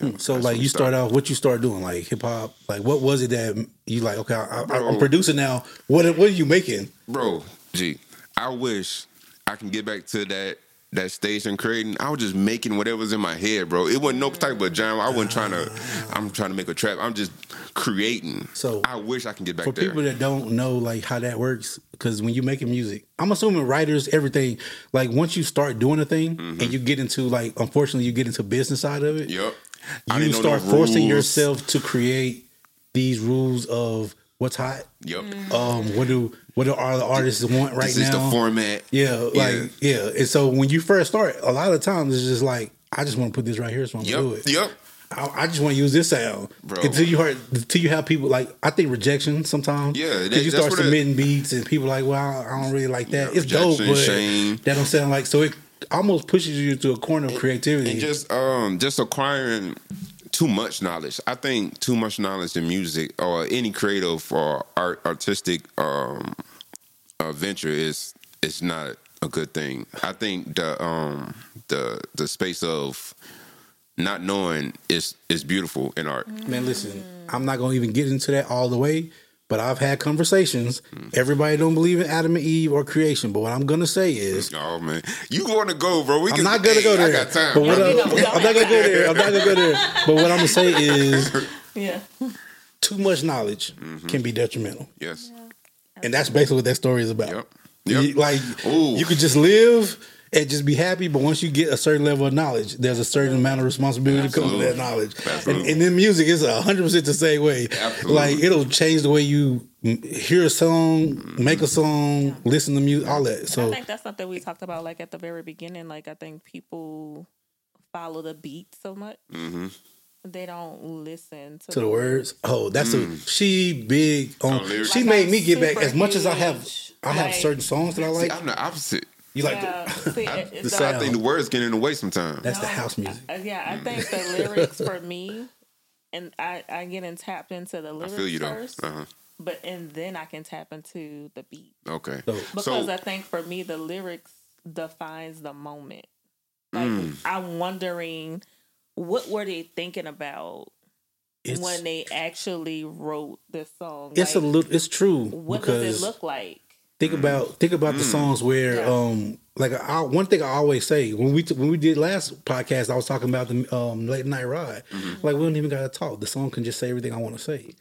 Yeah, Hmm, So like you start out, what you start doing, like hip hop. Like what was it that you like? Okay, I, I, I'm producing now. What what are you making? Bro, gee, I wish I can get back to that that stage and creating, I was just making whatever's in my head, bro. It wasn't no type of jam. I wasn't trying to. I'm trying to make a trap. I'm just creating. So, I wish I can get back for there. people that don't know like how that works because when you're making music i'm assuming writers everything like once you start doing a thing Mm-hmm. and you get into like unfortunately you get into business side of it yep. You start forcing rules. yourself to create these rules of what's hot Yep. um what do what do all the artists want right this now is the format. yeah like yeah. and so when you first start a lot of times it's just like i just want to put this right here so i'm gonna do it Yep. I, I just want to use this sound Bro. until you heard until you have people like I think rejection sometimes. Yeah, that- because you start what it- submitting beats and people like, well, I don't really like that. Yeah, it's dope, but shame. that don't sound like so. It almost pushes you to a corner of creativity. and just um just acquiring too much knowledge. I think too much knowledge in music or any creative or art artistic um uh, venture is is not a good thing. I think the um the the space of not knowing is is beautiful in art. Man, listen, I'm not gonna even get into that all the way, but I've had conversations. Everybody don't believe in Adam and Eve or creation, but what I'm gonna say is Oh man, you want to go, bro? We I'm can, not gonna hey, go there. I got time. But what bro. I, I'm not gonna go there. I'm not gonna go there. But what I'm gonna say is Yeah. too much knowledge Mm-hmm. can be detrimental. yes. And that's basically what that story is about. Yep. You- like Ooh. you could just live and just be happy, but once you get a certain level of knowledge, there's a certain amount of responsibility that comes with that knowledge. And, Absolutely. and then music is hundred percent the same way. Absolutely. Like it'll change the way you hear a song, make a song, listen to music, all that. So I think that's something we talked about like at the very beginning. Like I think people follow the beat so much. Mm-hmm. They don't listen to, to the words, oh, that's a she big on. Oh, she Like, made I'm me get back as much as I have. I have Like- certain songs that I See, like. I'm the opposite. You like Yeah, the, see, I, it- it- the the- sound. I think the words get in the way sometimes. that's the house music. Uh, yeah, I think the lyrics for me, and I I get in tapped into the I lyrics feel you though. first, Uh-huh. but and then I can tap into the beat Okay. So- because So I think for me the lyrics defines the moment. Like Mm. I'm wondering what were they thinking about It's when they actually wrote this song. it's a Like, little. It's true what does it look like? Think about think about the songs where Yeah. um like I, one thing I always say when we t- when we did last podcast I was talking about the um late night ride. Like we don't even gotta talk. The song can just say everything I want to say.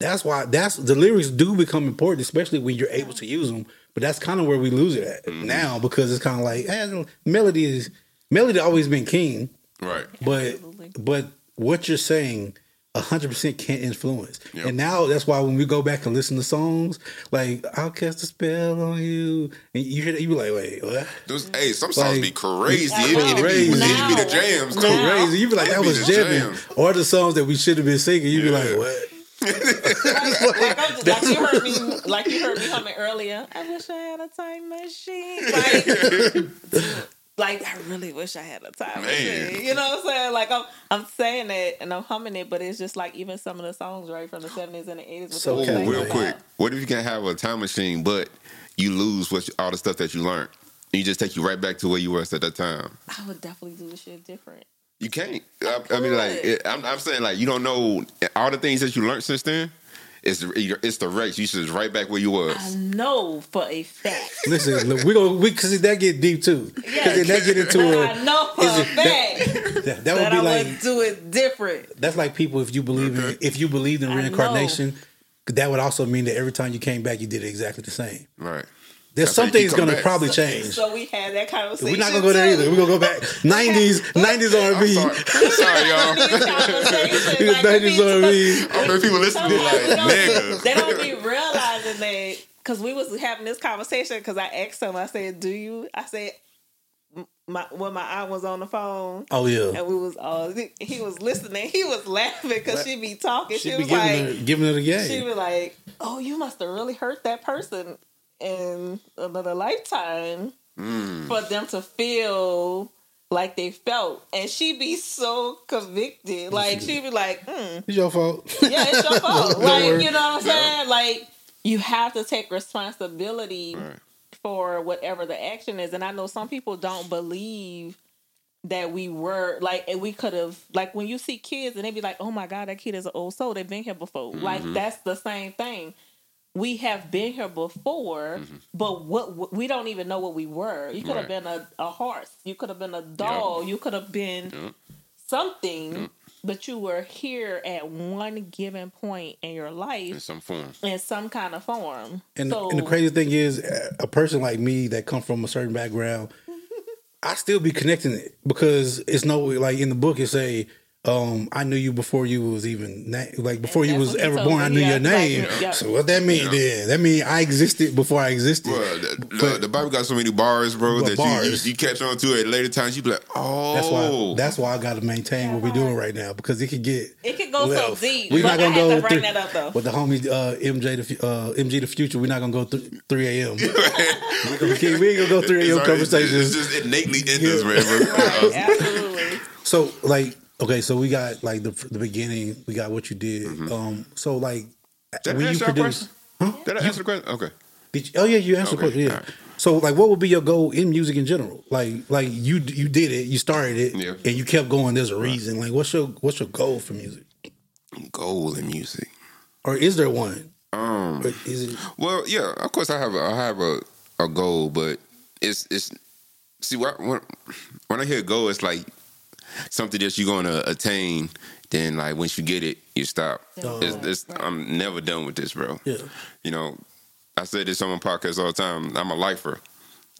That's why that's the lyrics do become important especially when you're able to use them but that's kind of where we lose it at now because it's kind of like eh, melody is melody always been king. Right. but Absolutely. but what you're saying hundred percent can't influence. Yep. And now that's why when we go back and listen to songs, like I'll cast a spell on you, and you hear that, you be like, wait, what? Those, hey, some songs Like, be crazy. I It, know. it, be, Crazy. it be the jams too. now- Crazy. You be like, That that be was the jamming. jam. Or the songs that we should have been singing, you be like, what? like, I'm just, like you heard me, like you heard me humming earlier. I wish I had a time machine. Like, like I really wish I had a time Man. machine. You know what I'm saying? Like I'm, I'm saying it and I'm humming it, but it's just like even some of the songs right from the 70s and the 80s. what So they Okay. real about- quick. What if you can have a time machine, but you lose what you, all the stuff that you learned? And you just take you right back to where you were at that time. I would definitely do the shit different. You can't. I, I mean, like it, I'm, I'm saying, like you don't know all the things that you learned since then. It's it's the race. You should just right back where you was. I was. know for a fact. Listen, look, we go we because that get deep too. Because then that get into a I know for a it- fact that, that would that be I like would do it different. that's like people if you believe in if you believed in reincarnation, that would also mean that every time you came back, you did it exactly the same. Right. There's That's how some you keep things coming gonna back. probably change. So we had that conversation. We're not gonna go there either. We're gonna go back nineties, nineties I'm R&B. sorry. I'm sorry, y'all. These conversations, like, nineties R&B. I bet people listening be like, They don't- nigga. They don't be realizing that because we was having this conversation because I asked him. I said, "Do you?" I said, "My when my aunt was on the phone." Oh yeah, And we was all he was listening. He was laughing because she be talking. She, she be was giving like, her giving a the she game. was like, "Oh, you must have really hurt that person in another lifetime Mm. for them to feel like they felt." And she be so convicted, like she'd be like, mm, It's your fault. "Yeah, it's your fault." Like you know what I'm saying? Like you have to take responsibility Right. for whatever the action is. And I know some people don't believe that we were like and we could have like when you see kids and they be like, Oh my god, that kid is an old soul. They've been here before. Like Mm-hmm. that's the same thing. We have been here before, Mm-hmm. but what, what we don't even know what we were. You could have Right. been a, a horse. You could have been a doll. You could have been something, but you were here at one given point in your life in some form. in some kind of form. And, so, and the crazy thing is, a person like me that come from a certain background, I still be connecting it because it's no like in the book it say, um, I knew you before you was even na- like before you was ever born. I knew yeah, your name. like, yeah. So what that mean then? That mean I existed before I existed. Bro, the, the, But- the Bible got so many bars, bro, that you, bars. you, you catch on to at later times. You be like, oh, That's why. That's why I got to maintain what we're doing right now because it could get. it could go left. so deep. We're not gonna I go to bring through- that up though. With the homie uh, MJ, the uh, MG, the future, we're not gonna go th- three a.m. we, we ain't gonna go three a.m. It's already- conversations. It's just innately in us, Yeah. man. bro. Absolutely. So like okay, so we got like the the beginning, we got what you did. Um, so like Did I when you answer our produce, question? Did I answer the question? Okay. did you, oh yeah, you answered Okay, the question. Yeah. alright. So like, what would be your goal in music in general? Like like you you did it, you started it, Yeah. and you kept going. There's a reason. Like what's your what's your goal for music, Goal in music. or is there one? Um. Or is it? Well, yeah. Of course, I have a, I have a, a goal, but it's it's see when, when I hear goal, it's like something that you're going to attain. Then like once you get it, you stop. Oh. It's, it's, I'm never done with this, bro. Yeah. You know, I say this on my podcast all the time. I'm a lifer.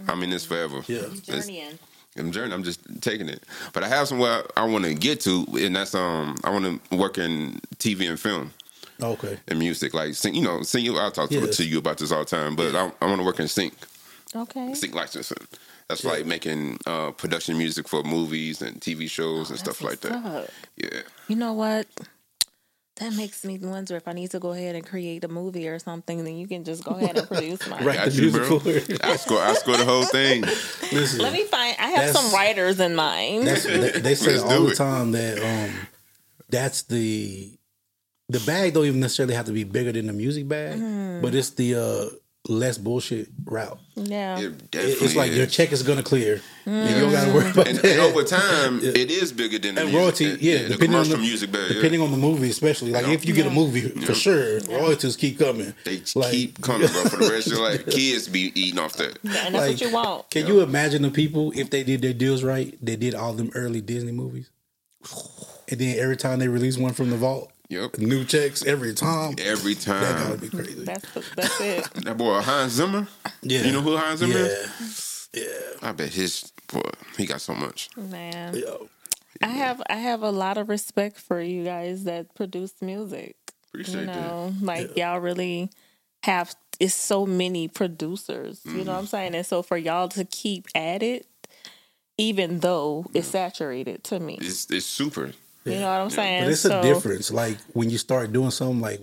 I'm in this forever. Yeah. It's- Journeying. I'm journey. I'm just taking it. But I have somewhere I want to get to, and that's um I want to work in TV and film Okay. and music, like sing. You know, sing. You I talk to, Yes. to you about this all the time, but I, I want to work in sync, Okay. sync licensing. That's like making uh, production music for movies and TV shows and stuff like that. Up. Yeah, You know what? That makes me wonder if I need to go ahead and create a movie or something. Then you can just go ahead and produce mine. Right. the you, music bro. for it. I score. I score the whole thing. Listen, Let me find. I have some writers in mind. They, they say all do the it. time that um, that's the the bag don't even necessarily have to be bigger than the music bag, Mm-hmm. but it's the uh, less bullshit route. yeah. It It- definitely it's like your check is gonna clear. And you don't gotta worry mm. about And, that. and over time, it is bigger than the And royalty, and- yeah, the depending on the music bag. yeah. depending on the movie, especially like Yeah. if you get a movie for sure, royalties keep coming. They Like, keep coming, bro. For the rest of your life, kids be eating off that. and that's like, what you want. Can you imagine the people if they did their deals right? They did all them early Disney movies, and then every time they release one from the vault, Yep. new checks every time. Every time. That gotta time. be crazy. That's that's it. That boy Hans Zimmer. Yeah, You know who Hans Zimmer is? Yeah, yeah. I bet his boy, he got so much. Man, Yo, I have I have a lot of respect for you guys that produce music. Appreciate you that. know, like y'all really have. It's so many producers. You Mm-hmm. know what I'm saying? And so for y'all to keep at it, even though it's saturated to me. It's it's super. You know what I'm saying? but it's so, a difference. Like when you start doing something, like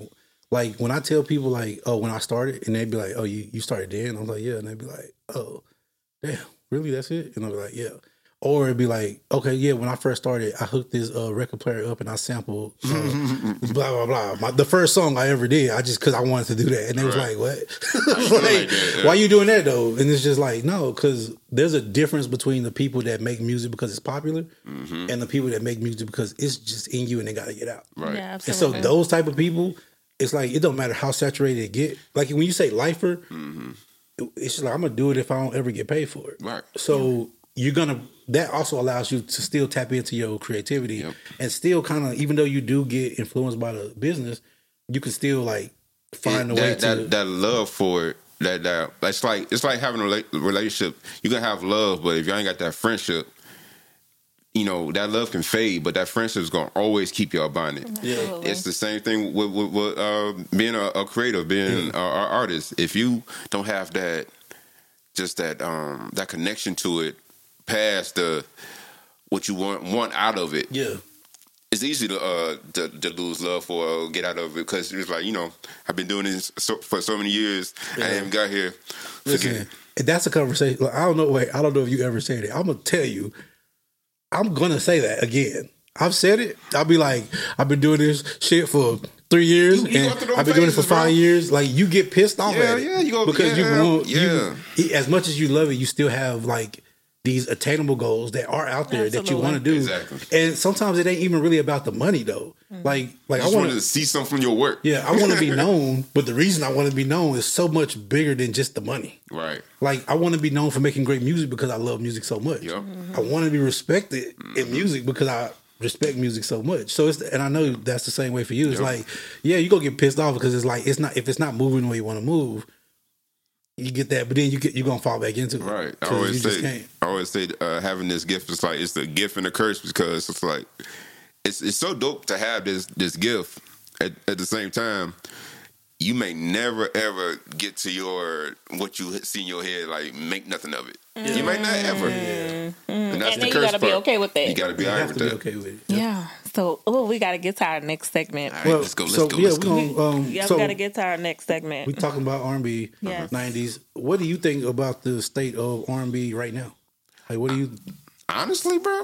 like when I tell people like, oh, when I started, and they'd be like, oh, you you started then? I was like, yeah, and they'd be like, oh, damn, really? That's it? And I'd be like, yeah. Or it'd be like, okay, yeah. When I first started, I hooked this uh, record player up and I sampled uh, blah blah blah. My, the first song I ever did, I just because I wanted to do that, and they was like, what? you like, like that? Yeah. why you doing that though? And it's just like, no, because there's a difference between the people that make music because it's popular, and the people that make music because it's just in you and they got to get out. Right. Yeah, And so those type of people, it's like it don't matter how saturated it get. Like when you say lifer, it's just like I'm gonna do it if I don't ever get paid for it. Right. So you're gonna that also allows you to still tap into your creativity Yep. and still kind of even though you do get influenced by the business, you can still like find a that, way to that that love for it. That that it's like it's like having a relationship. You can have love, but if you ain't got that friendship, you know that love can fade, but that friendship is gonna always keep y'all bonded. yeah. It's the same thing with, with, with uh, being a, a creative, being an artist. If you don't have that, just that um, that connection to it, past the what you want want out of it, Yeah. it's easy to uh to, to lose love for or get out of it because it's like you know I've been doing this so, for so many years. I haven't got here. Listen, that's a conversation. Like, I don't know. Wait, I don't know if you ever said it. I'm gonna tell you. I'm gonna say that again. I've said it. I'll be like, I've been doing this shit for three years, You- you and I've been doing it for phases, bro. five years. Like you get pissed off Yeah, at it, yeah, you go- because yeah, you yeah. you, as much as you love it, you still have like these attainable goals that are out there that you want to do. Exactly. And sometimes it ain't even really about the money though. Mm. Like like I I wanted to see something from your work. yeah, I want to be known, but the reason I want to be known is so much bigger than just the money. Right. Like I want to be known for making great music because I love music so much. Yep. Mm-hmm. I want to be respected in mm-hmm. music because I respect music so much. So it's and I know that's the same way for you. It's Yep. like yeah, you gonna get pissed off because it's like it's not if it's not moving the way you want to move, you get that, but then you get you gonna fall back into it. Right. I always say. I always say, uh, having this gift is like it's the gift and a curse because it's like it's it's so dope to have this this gift. At, at the same time, you may never ever get to your what you see in your head like make nothing of it. You might not ever. And that's And the then you gotta be okay with that. You got to be You alright have with be that. okay with it. Yeah. So, oh, we got to get to our next segment. All right, Well, let's go. Let's so go. yeah, let's we go. gonna um, Yeah, so we got to get to our next segment. we talking about R and B, Yes. nineties. What do you think about the state of R and B right now? Like, what do you? Honestly, bro.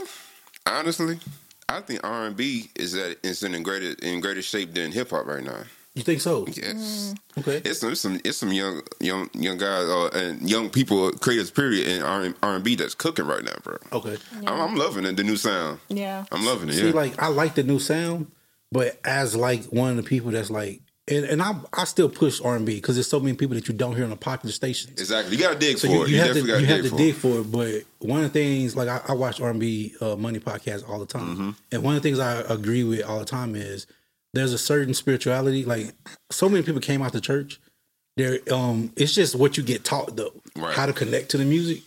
Honestly, I think R and B is at is in greater in greater shape than hip hop right now. You think so? Yes. Okay. It's some, it's some it's some young young young guys uh, and young people creators period in R and B that's cooking right now, bro. Okay. I'm, I'm loving it. The new sound. yeah. I'm loving it. See, Yeah. like I like the new sound, but as like one of the people that's like, and, and I I still push R and B because there's so many people that you don't hear on the popular stations. exactly. You got to dig So for you, it. you You, have to definitely you got have to to dig dig for it. But one of the things, like I, I watch R and B uh, money podcast all the time, Mm-hmm. and one of the things I agree with all the time is there's a certain spirituality. Like so many people came out to church. There, um, it's just what you get taught though, Right. how to connect to the music.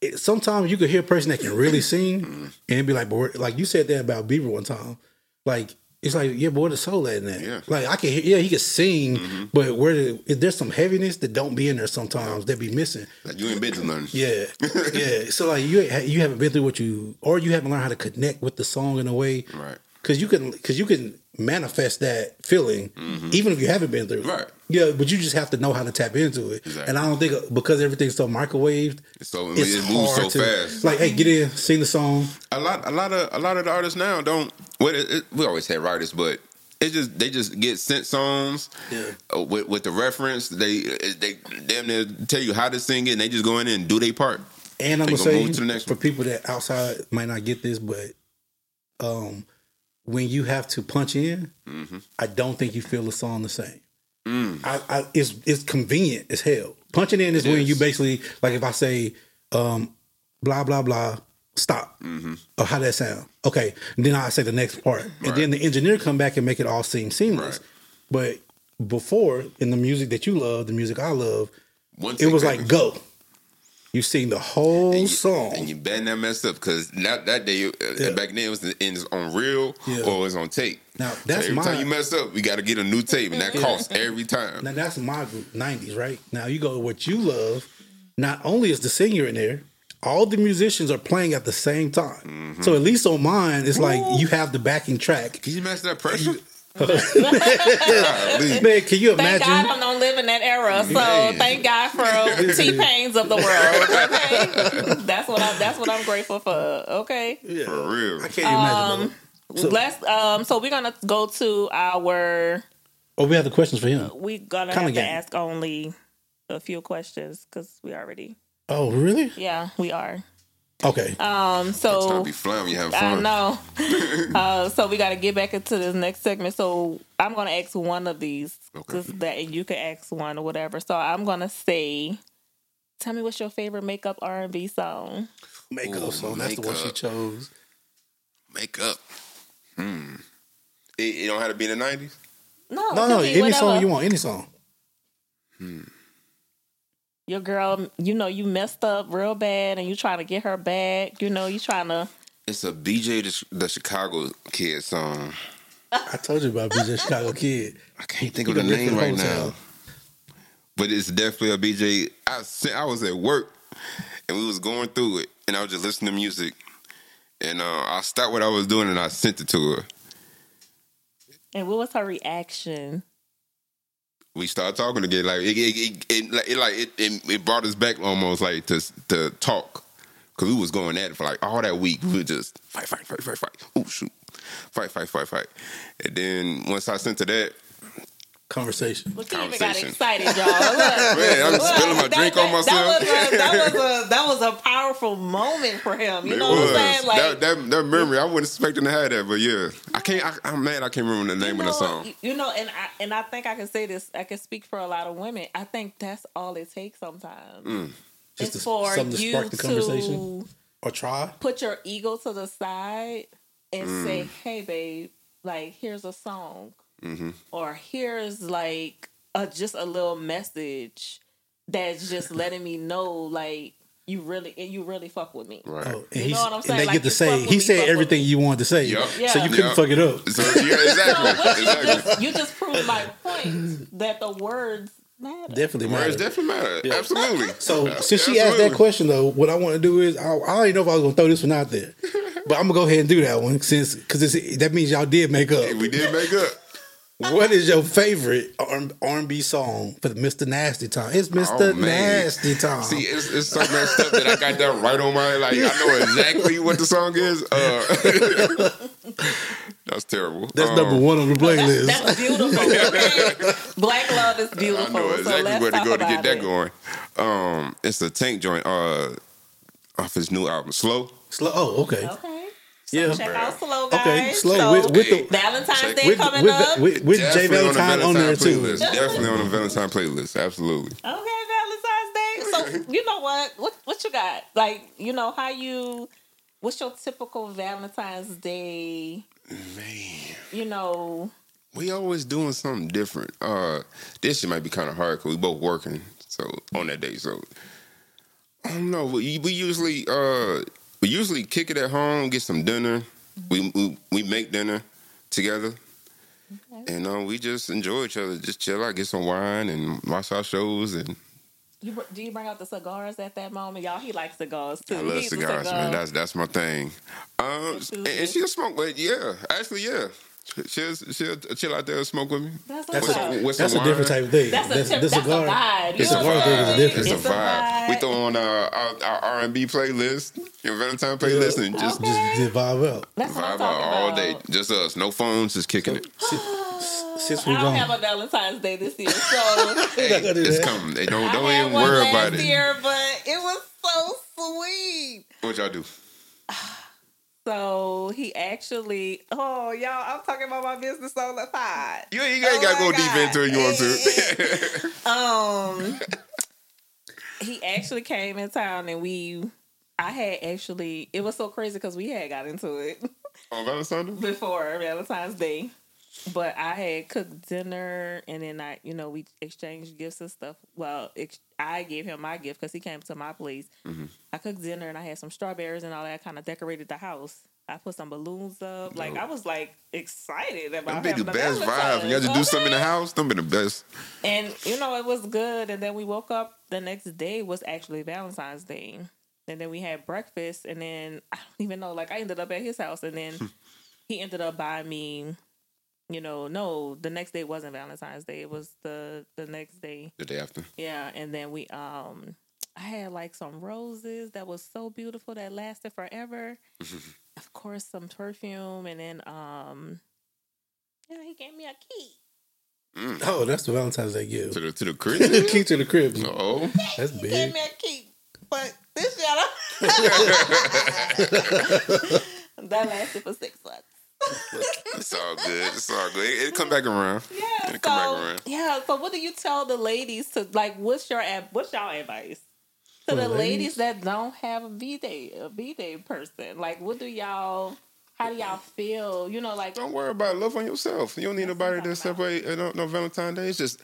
It, sometimes you could hear a person that can really sing Mm-hmm. and be like, we're- like you said that about Bieber one time, like. It's like, yeah, boy, the soul at in that. Yeah. Like I can hear, yeah, he can sing, but where the, there's some heaviness that don't be in there sometimes that be missing. Like, you ain't been to nothing. Yeah, yeah. So like you you haven't been through what you, or you haven't learned how to connect with the song in a way, Right. Because you can, because you can manifest that feeling even if you haven't been through, it. Mm-hmm. Right. Yeah, but you just have to know how to tap into it. Exactly. And I don't think because everything's so microwaved, it's So it's it moves so to, fast. Like, hey, get in, sing the song. a lot, a lot of, a lot of the artists now don't. Well, it, it, we always had writers, but it just they just get sent songs Yeah. uh, with with the reference. They they damn near tell you how to sing it, and they just go in and do their part. And I'm gonna say to the next for one. people that outside might not get this, but um, when you have to punch in, Mm-hmm. I don't think you feel the song the same. Mm. I, I, it's it's convenient as hell. Punching in is when Yes. you basically like if I say um, blah blah blah, stop. Mm-hmm. Oh, how that sound? Okay, and then I say the next part, and Right. then the engineer come back and make it all seem seamless. But before in the music that you love, the music I love, it was like go. You sing the whole and you, song. and you better not mess up because that that day uh, Yeah. back then it was in, on reel Yeah. or it was on tape. Now, So that's every my- time you mess up, we got to get a new tape, and that costs every time. Now that's my group, '90s, right? Now you go to what you love. Not only is the singer in there, all the musicians are playing at the same time. Mm-hmm. So at least on mine, it's like you have the backing track. Can you match that pressure? Man, can you Thank God imagine? I don't live in that era. So Man. thank God for T-Pains of the world. Okay, that's what I. That's what I'm grateful for. Okay, Yeah. For real. I can't imagine. though. So- let's. Um, so we're gonna go to our. Oh, we have the questions for him. We gonna Kinda have to ask only a few questions because we already. Oh, really? Yeah, we are. Okay. Um. Trying So to be flying, you having I know. uh, so we got to get back into this next segment. So I'm gonna ask one of these, Okay. that, and you can ask one or whatever. So I'm gonna say, tell me what's your favorite makeup R&B song? Makeup Ooh, song. That's the one she chose. Makeup. Hmm. It, it don't have to be in the nineties. No, No, no. could be Any whatever. song you want. Any song. Your girl, you know, you messed up real bad, and you trying to get her back. You know, you trying to. It's a BJ the, the Chicago Kid song. I told you about BJ Chicago Kid. I can't think of the name right hotel. now. But it's definitely a BJ. I sent, I was at work and we was going through it, and I was just listening to music, and uh, I stopped what I was doing and I sent it to her. And what was her reaction? We started talking again. Like it, it, it, it, like, it it, brought us back almost like to to talk because we was going at it for like all that week. We would just fight, fight, fight, fight, fight. Oh shoot, fight, fight, fight, fight. And then once I sent to that, Conversation. Look, he even got Conversation. excited, y'all. Look. Man, I'm Look, spilling my that- drink on myself. That was, a, that was a that was a powerful moment for him. You It know what I'm was. saying? Like that, that that memory, I wasn't expecting to have that, but yeah, I can't. I, I'm mad. I can't remember the name you of the song. You know, and I and I think I can say this. I can speak for a lot of women. I think that's all it takes sometimes. Mm. Just it's to- for something to you spark the to conversation. Or try. put your ego to the side and Mm. say, "Hey, babe, like here's a song, Mm-hmm. or here's like a just a little message that's just letting me know, like you really and you really fuck with me." Right. Oh, and, You know what I'm and saying? they Like, get to say he me, said everything you wanted to say, Yup. so you couldn't Yup. fuck it up. So yeah, exactly, you exactly. just you just proved my point that the words matter. Definitely Words definitely matter. Yeah. Absolutely. So since she asked that question though, what I want to do is I, I don't even know if I was gonna throw this one out there, but I'm gonna go ahead and do that one since because that means y'all did make up. we did make up. What is your favorite R&B song for the Mr. Nasty time? It's Mr. Oh. Nasty time. See, it's, it's some of that that I got that right on my like. I know exactly what the song is. Uh, that's terrible. That's Um, number one on the playlist. That's beautiful. Black love is beautiful. I beautiful. know exactly let's where to go to get about that it. going. Um, it's the Tank joint uh, off his new album, Slow. Slow. Oh, okay. Okay. So Yeah. check out slow guys. Okay, slow So, with, with the Valentine's Day with, coming with, up. with, with Jay Definitely on the Valentine on there too. playlist. Definitely on the Valentine playlist. Absolutely. Okay, Valentine's Day. So you know what? What what you got? Like you know how you? What's your typical Valentine's Day? Man. You know. We always doing something different. Uh, this shit might be kind of hard because we both working. So on that day, so I don't know. We, we usually uh we usually kick it at home, get some dinner. We we, we make dinner together, Okay. and uh, we just enjoy each other. Just chill out, get some wine, and watch our shows. And You, do you bring out the cigars at that moment? Y'all, he likes cigars too. I love He's cigars, cigar. man. That's that's my thing. Um, and, and she'll smoke, but yeah, actually, yeah, she'll she'll chill out there and smoke with me. That's, That's a- with That's some a different type of thing. That's a That's- tip- the that's a cigar- vibe. The cigar thing is saying? different. It's, It's a a vibe. vibe. We throw on uh, our our R and B playlist, your Valentine playlist, and just Okay. Just, just vibe out. That's what I'm vibe out all about. day. Just us, no phones, just kicking it. Since we I don't gone, have a Valentine's Day this year, so We're not gonna do It's that. coming. They don't I don't had even one worry last about it. year, but it was so sweet. What y'all do? So he actually, oh y'all, I'm talking about my business on the pod. You ain't, you ain't Oh gotta go deep into it. You want to? Um, he actually came in town and we, I had actually, it was so crazy because we had got into it on Valentine's Day? before Valentine's Day. But I had cooked dinner and then I, you know, we exchanged gifts and stuff. Well, ex- I gave him my gift because he came to my place. Mm-hmm. I cooked dinner and I had some strawberries and all that. kind of decorated the house. I put some balloons up. Like I was like excited about Them be the best vibes. Valentine's. Y'all just do something in the Okay. house, them be the best. And you know, it was good. And then we woke up the next day was actually Valentine's Day. And then we had breakfast. And then I don't even know, like I ended up at his house. And then he ended up buying me, you know, no, the next day wasn't Valentine's Day. It was the the next day. The day after. Yeah. And then we um I had like some roses that was so beautiful that lasted forever. of course, some perfume and then um yeah, he gave me a key. Oh, that's the Valentine's Day gift. To the to the crib. Key to the crib. oh, That's He gave me a key. But this year, that lasted for six months. It's all good. It's all good. It, will come back around. Yeah. It'll come back So around. yeah. So what do you tell the ladies to like? What's your ad- what's y'all advice to For the the ladies that don't have a b day a b day person? Like, what do y'all? How do y'all feel? You know, like Don't worry about it. love on yourself. You don't need nobody to separate uh, no, no Valentine's Day. It's just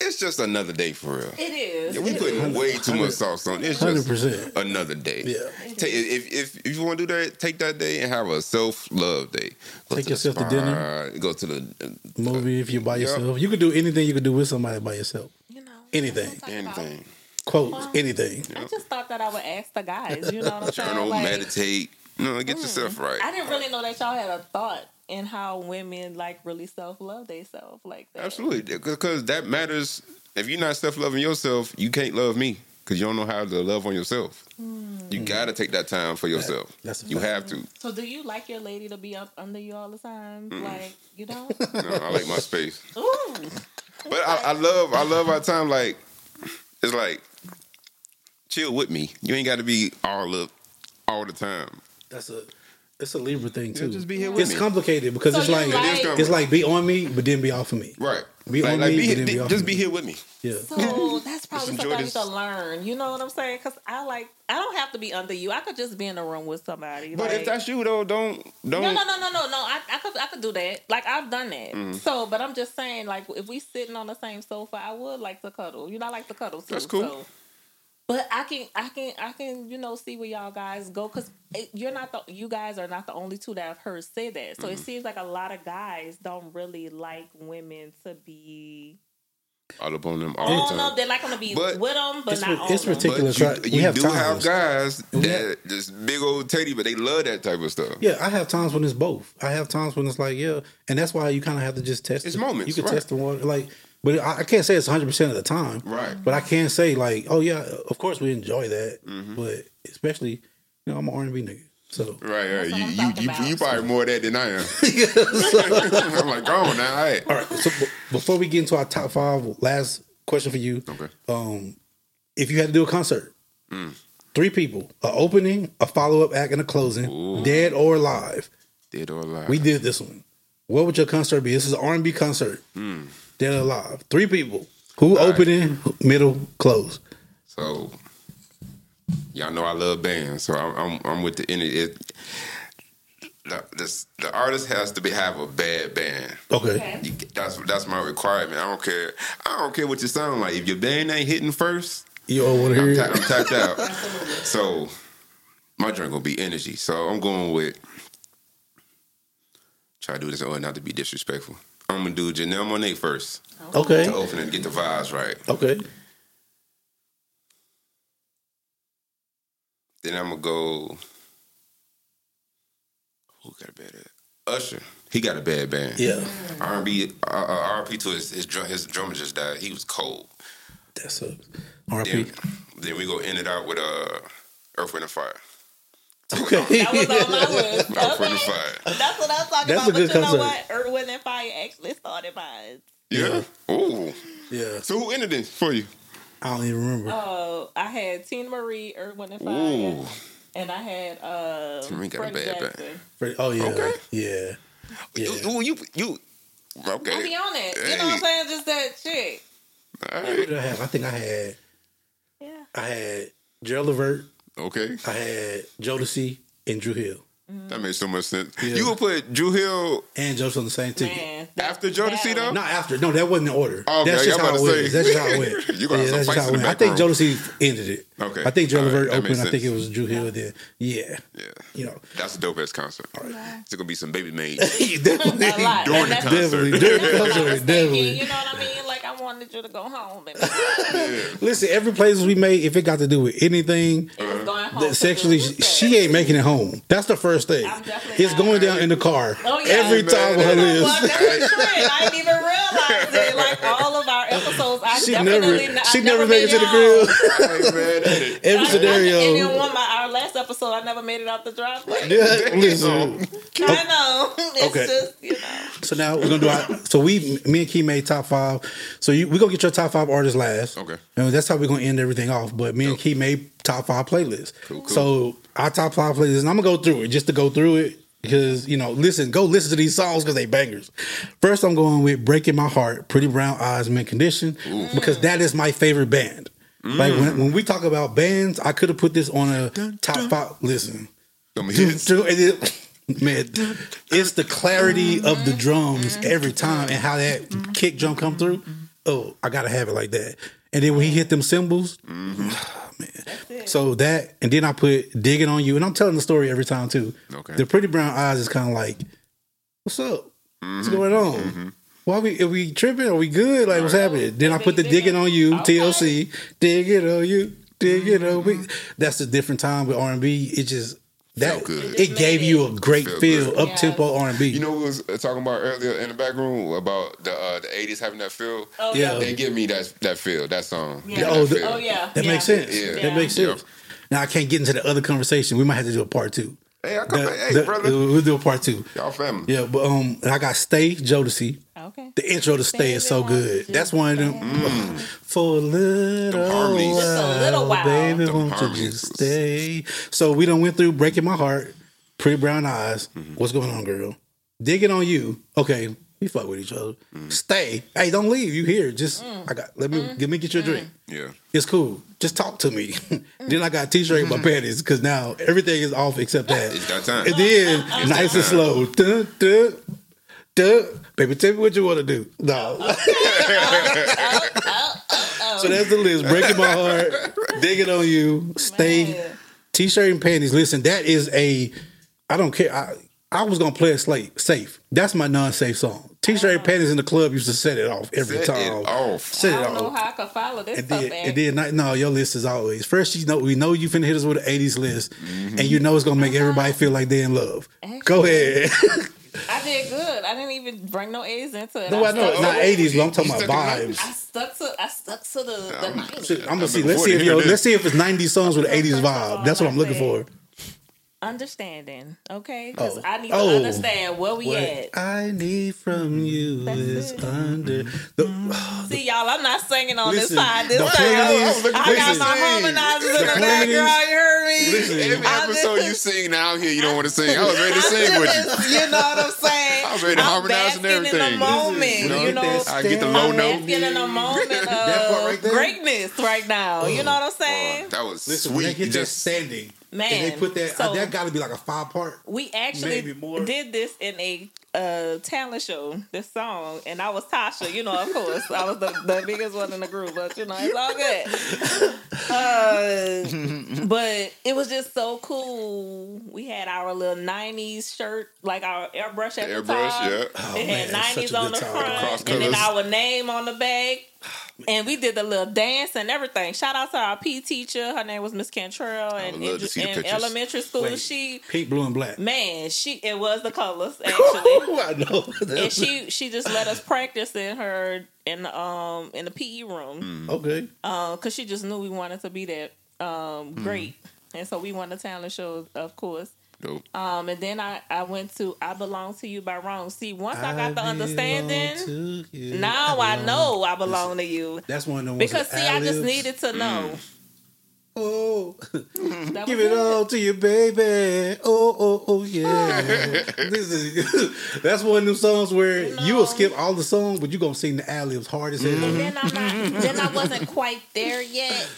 it's just another day for real. it is. Yeah, we It putting is. way too much sauce on it. It's Hundred just percent. another day. Yeah. Take, if, if if you want to do that, take that day and have a self love day. Go Take the yourself to dinner. Go to the uh, Movie if you're by Yup. yourself. You could do anything you could do with somebody by yourself. You know, Anything. that's what I'm anything. Quotes, anything. I just thought that I would ask the guys. You know what I'm saying? Journal, Like, meditate. You know, get yourself mm-hmm. right. I didn't really know that y'all had a thought in how women like really self love themselves like that. Absolutely, because that matters. If you're not self loving yourself, you can't love me because you don't know how to love on yourself. Mm. You gotta take that time for yourself. that's you have to. So do you like your lady to be up under you all the time? Like you know? No, I like my space. Ooh. but I, I love I love our time. Like it's like chill with me. You ain't got to be all up all the time. That's a it's a Libra thing Yeah, too. just be here with it's me. complicated because So it's like, like- it's like be on me, but then be off of me. Right. Be like, on like, me, be, but then be off just me. be here with me. Yeah. So that's probably enjoy something I need this. to learn. You know what I'm saying? Because I like I don't have to be under you. I could just be in a room with somebody. But like, if that's you though, don't don't. no, no, no, no, no, no. I, I could I could do that. Like I've done that. Mm-hmm. So, but I'm just saying, like if we sitting on the same sofa, I would like to cuddle. You know, I like to cuddle too. That's cool. So. But I can, I can, I can, you know, see where y'all guys go because you're not the, you guys are not the only two that I've heard say that. So Mm-hmm. it seems like a lot of guys don't really like women to be all up on them all the time. them. They like them to be But with them, but it's not ri- on it's them. But We you, you have do times. have guys We that just big old teddy, but they love that type of stuff. Yeah, I have times when it's both. I have times when it's like, yeah, and that's why you kind of have to just test. It's the- moments, You can right. test the one, like, but I, I can't say it's 100 percent of the time, Right. But I can say like, oh yeah, of course we enjoy that, Mm-hmm. but especially, you know, I'm an R&B nigga, so Right, right. That's You, you, you, you probably more of that than I am. I'm like, go on now. All right. all right. So b- before we get into our top five, last question for you. Okay. Um, if you had to do a concert, Mm. three people, a opening, a follow up act, and a closing, Ooh. dead or alive. Dead or alive. We did this one. What would your concert be? This is an R&B concert. Dead or alive. Three people. Who All right. opening, middle, close. So y'all know I love bands, so I'm I'm, I'm with the energy. It, the, this, the artist has to be have a bad band. Okay. Okay. You, that's that's my requirement. I don't care. I don't care what you sound like. If your band ain't hitting first, You all want to I'm, hear ta- it? I'm tapped out. So my drink gonna be energy. So I'm going with try to do this or not to be disrespectful. I'm gonna do Janelle Monae first Okay. to open and get the vibes right. Okay. Then I'm gonna go. Who got a bad? Usher. He got a bad band. Yeah. R&B. Uh, uh, R&B to his his, drum, his drummer just died. He was cold. That's a Then, RP. then we go end it out with uh, Earth, Wind, and Fire. Okay. That was on my list. Earth, Wind, and Okay. Fire. That's what I was talking That's about. a good but you know what? Earth, Wind, and Fire actually started mine. Yeah. Oh. yeah. So who ended it for you? I don't even remember. Uh, I had Teena Marie, Earth, Wind, and Fire. Ooh. And I had uh, Teena Marie got a bad band. Jackson. Freddie- Oh yeah. Okay. Yeah. Yeah. You, you, you. Okay. I be on it. You know what I'm saying? Just that shit. All What did I have? I think I had Yeah. I had Gerald Levert, Okay. I had Jodeci, and Dru Hill. Mm-hmm. That makes so much sense. Yeah. You gonna put Dru Hill And Joseph on the same ticket. Man. After Jodeci, though? Not after. No, that wasn't in order. Oh, okay. That's just how about it went. That's just how it went. You gonna have some that's just how it went. I think back room. Jodeci ended it. Okay. I think Gerald All right. Levert That opened. makes I think it was Dru Hill. Then yeah, Yeah. you know, That's a dope ass concert. It's gonna be some baby made definitely, A lot. during And the that's- concert. definitely, during the That's what I concert, was definitely. You know what I mean? Like I wanted you to go home. And Listen, every playlist we made, if it got to do with anything it was going home. that to sexually, she ain't making it home. That's the first thing. It's going down in the car Oh, yeah. every Man, time on her that- list. that's a trend. I didn't even realize it. Like all of our episodes, I She definitely never, I she never made it to the y'all. grill. Hey, man, that is- Every I- I- And then scenario. one my our last episode, I never made it out the driveway. Yeah, listen. I know. It's Okay. just you know. So now we're gonna do our. So we, me and Kei made top five. So you, we gonna get your top five artists last. Okay. And that's how we're gonna end everything off. But me and Kei made top five playlists. Cool, cool. So our top five playlists, and I'm gonna go through it just to go through it because you know, listen, go listen to these songs because they bangers. First, I'm going with "Breaking My Heart," "Pretty Brown Eyes," "Mint Condition," because that is my favorite band. Like when, when we talk about bands, I could have put this on a top five. Listen. Them hits. Man, it's the clarity of the drums every time and how that kick drum come through. Oh, I gotta have it like that. And then when he hit them cymbals, ah, man. So that, and then I put digging on you, and I'm telling the story every time too. Okay. The pretty brown eyes is kind of like, what's up? What's mm-hmm. going on? Mm-hmm. Why we are we tripping? Are we good? Like what's happening? Then I put the digging on you, TLC, digging on you, digging on me. Mm-hmm. That's a different time with R and B. It just that good. it gave you a great Felt feel, good. up tempo R and B. You know, what we was talking about earlier in the back room about the uh, the '80s having that feel. Oh Yeah. yeah. They give me that that feel, that song. Yeah. Give Oh, that the- feel. Oh yeah. that yeah. makes sense. Yeah. That makes sense. Yeah. Now I can't get into the other conversation. We might have to do a part two. Hey, I come The- back. Hey, the- brother. we'll do a part two. Y'all family. Yeah, but um, I got Stay Jodeci. Okay. The intro to "Stay" is so good. That's one of them. Mm. For a little while, Just a little while. baby, Them won't you just stay? So we done went through "Breaking My Heart," "Pretty Brown Eyes." Mm-hmm. What's going on, girl? Digging on you. Okay, we fuck with each other. Mm. Stay. Hey, don't leave. You here? Just Mm. I got. Let me give me get your drink. Yeah. It's cool. Just talk to me. then I got a t-shirt in my panties because now everything is off except that. It's that time. And then nice and slow. Dun, dun, dun. Baby, tell me what you want to do. No. so that's the list. Breaking my heart, digging on you, stay, Man. t-shirt and panties. Listen, that is a. I don't care. I I was gonna play it slate safe. That's my non-safe song. T-shirt and oh. panties in the club used to set it off every Set time. it off. Set I it don't know off. how I could follow this And stuff. then, man. and then not- no, your list is always first. You know, we know you finna hit us with an '80s list, and you mm-hmm. know it's gonna make everybody feel like they're in love. Go ahead. I did good. I didn't even bring no A's into it. no, I know stuck, not '80s, but I'm talking about vibes. I stuck to I stuck to the, the 90s. I'm gonna see. Let's see if yo, let's see if it's '90s songs with '80s vibe. That's what I'm looking for. Understanding, okay? Because Oh. I need to Oh. understand where we What at. I need from you That's is it. under the. Oh, See, y'all, I'm not singing on Listen, this side this the time. playlist- I got listen, my harmonizers in the playlist- background. You heard me? Listen, Every I episode just- you sing now here, you don't want to sing. I was ready to sing with you. you know what I'm saying? I was ready to I'm harmonize and basking in the everything. moment. Listen, you know, that I get the low I'm note. basking in a moment That part right of greatness right now. You know what I'm oh, saying? Oh, that was Listen, when they sweet. get Just that standing, Man, and they put that, uh, so- that got to be like a five part. We actually Maybe more. did this in a uh, talent show, this song, and I was Tasha. You know, of course, I was the, the biggest one in the group, but you know, it's all good. Uh, but it was just so cool. We had our little '90s shirt, like our airbrush at the airbrush, top. yeah. Oh, it man, had '90s on the front, and then our name on the back. And we did the little dance and everything. Shout out to our P teacher. Her name was Miss Cantrell, and in, to see in pictures. elementary school, Wait. she Pink, blue, and black. Man, she it was the colors actually, I know. and she she just let us practice in her in the um in the PE room, okay. um because she just knew we wanted to be that um great, and so we won the talent show, of course. Dope. Um, and then I I went to I belong to you by Rome. See, once I, got the understanding, now I belong- know I belong to you. That's one of the ones. Because see, I just needed to know. Oh, give it all to you, baby. Oh, oh, oh, yeah. this is that's one of them songs where you will skip all the songs, but you're gonna sing the ad libs hard as hell. And then I'm not, then I wasn't quite there yet.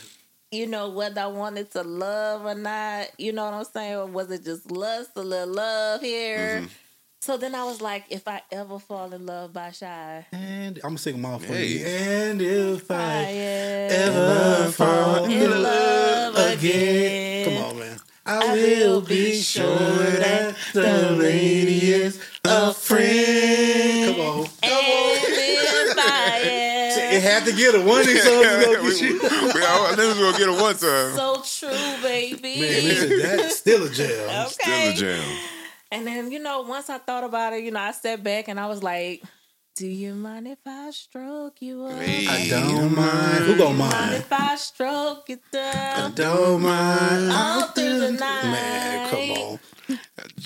You know whether I wanted to love or not. You know what I'm saying, or was it just lust, a little love here? Mm-hmm. So then I was like, if I ever fall in love by Shai, And I'm gonna sing them all for Hey. you. And if I I ever ever fall in in love love again, again, come on, man. I will be sure that the lady is a friend. Come on. And if I It am had to get her. One of these songs is gonna we, get we, I knew we was gonna get it one time. so true, baby. Man, listen, that's still a jam. okay. Still a jam. And then, you know, once I thought about it, you know, I stepped back and I was like, do you mind if I stroke you up? Hey. I don't mind. Who don't Mind mind? if I stroke you down? I don't mind. All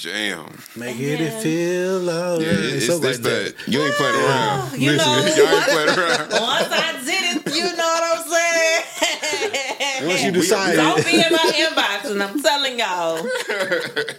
Jam. Make it it feel all right. Yeah, it's, Something it's like that. that. You ain't playing around. You Listen, know, Y'all ain't playing around. once I did it, you know what I'm saying? Once you decided, Don't be in my inbox, and I'm telling y'all,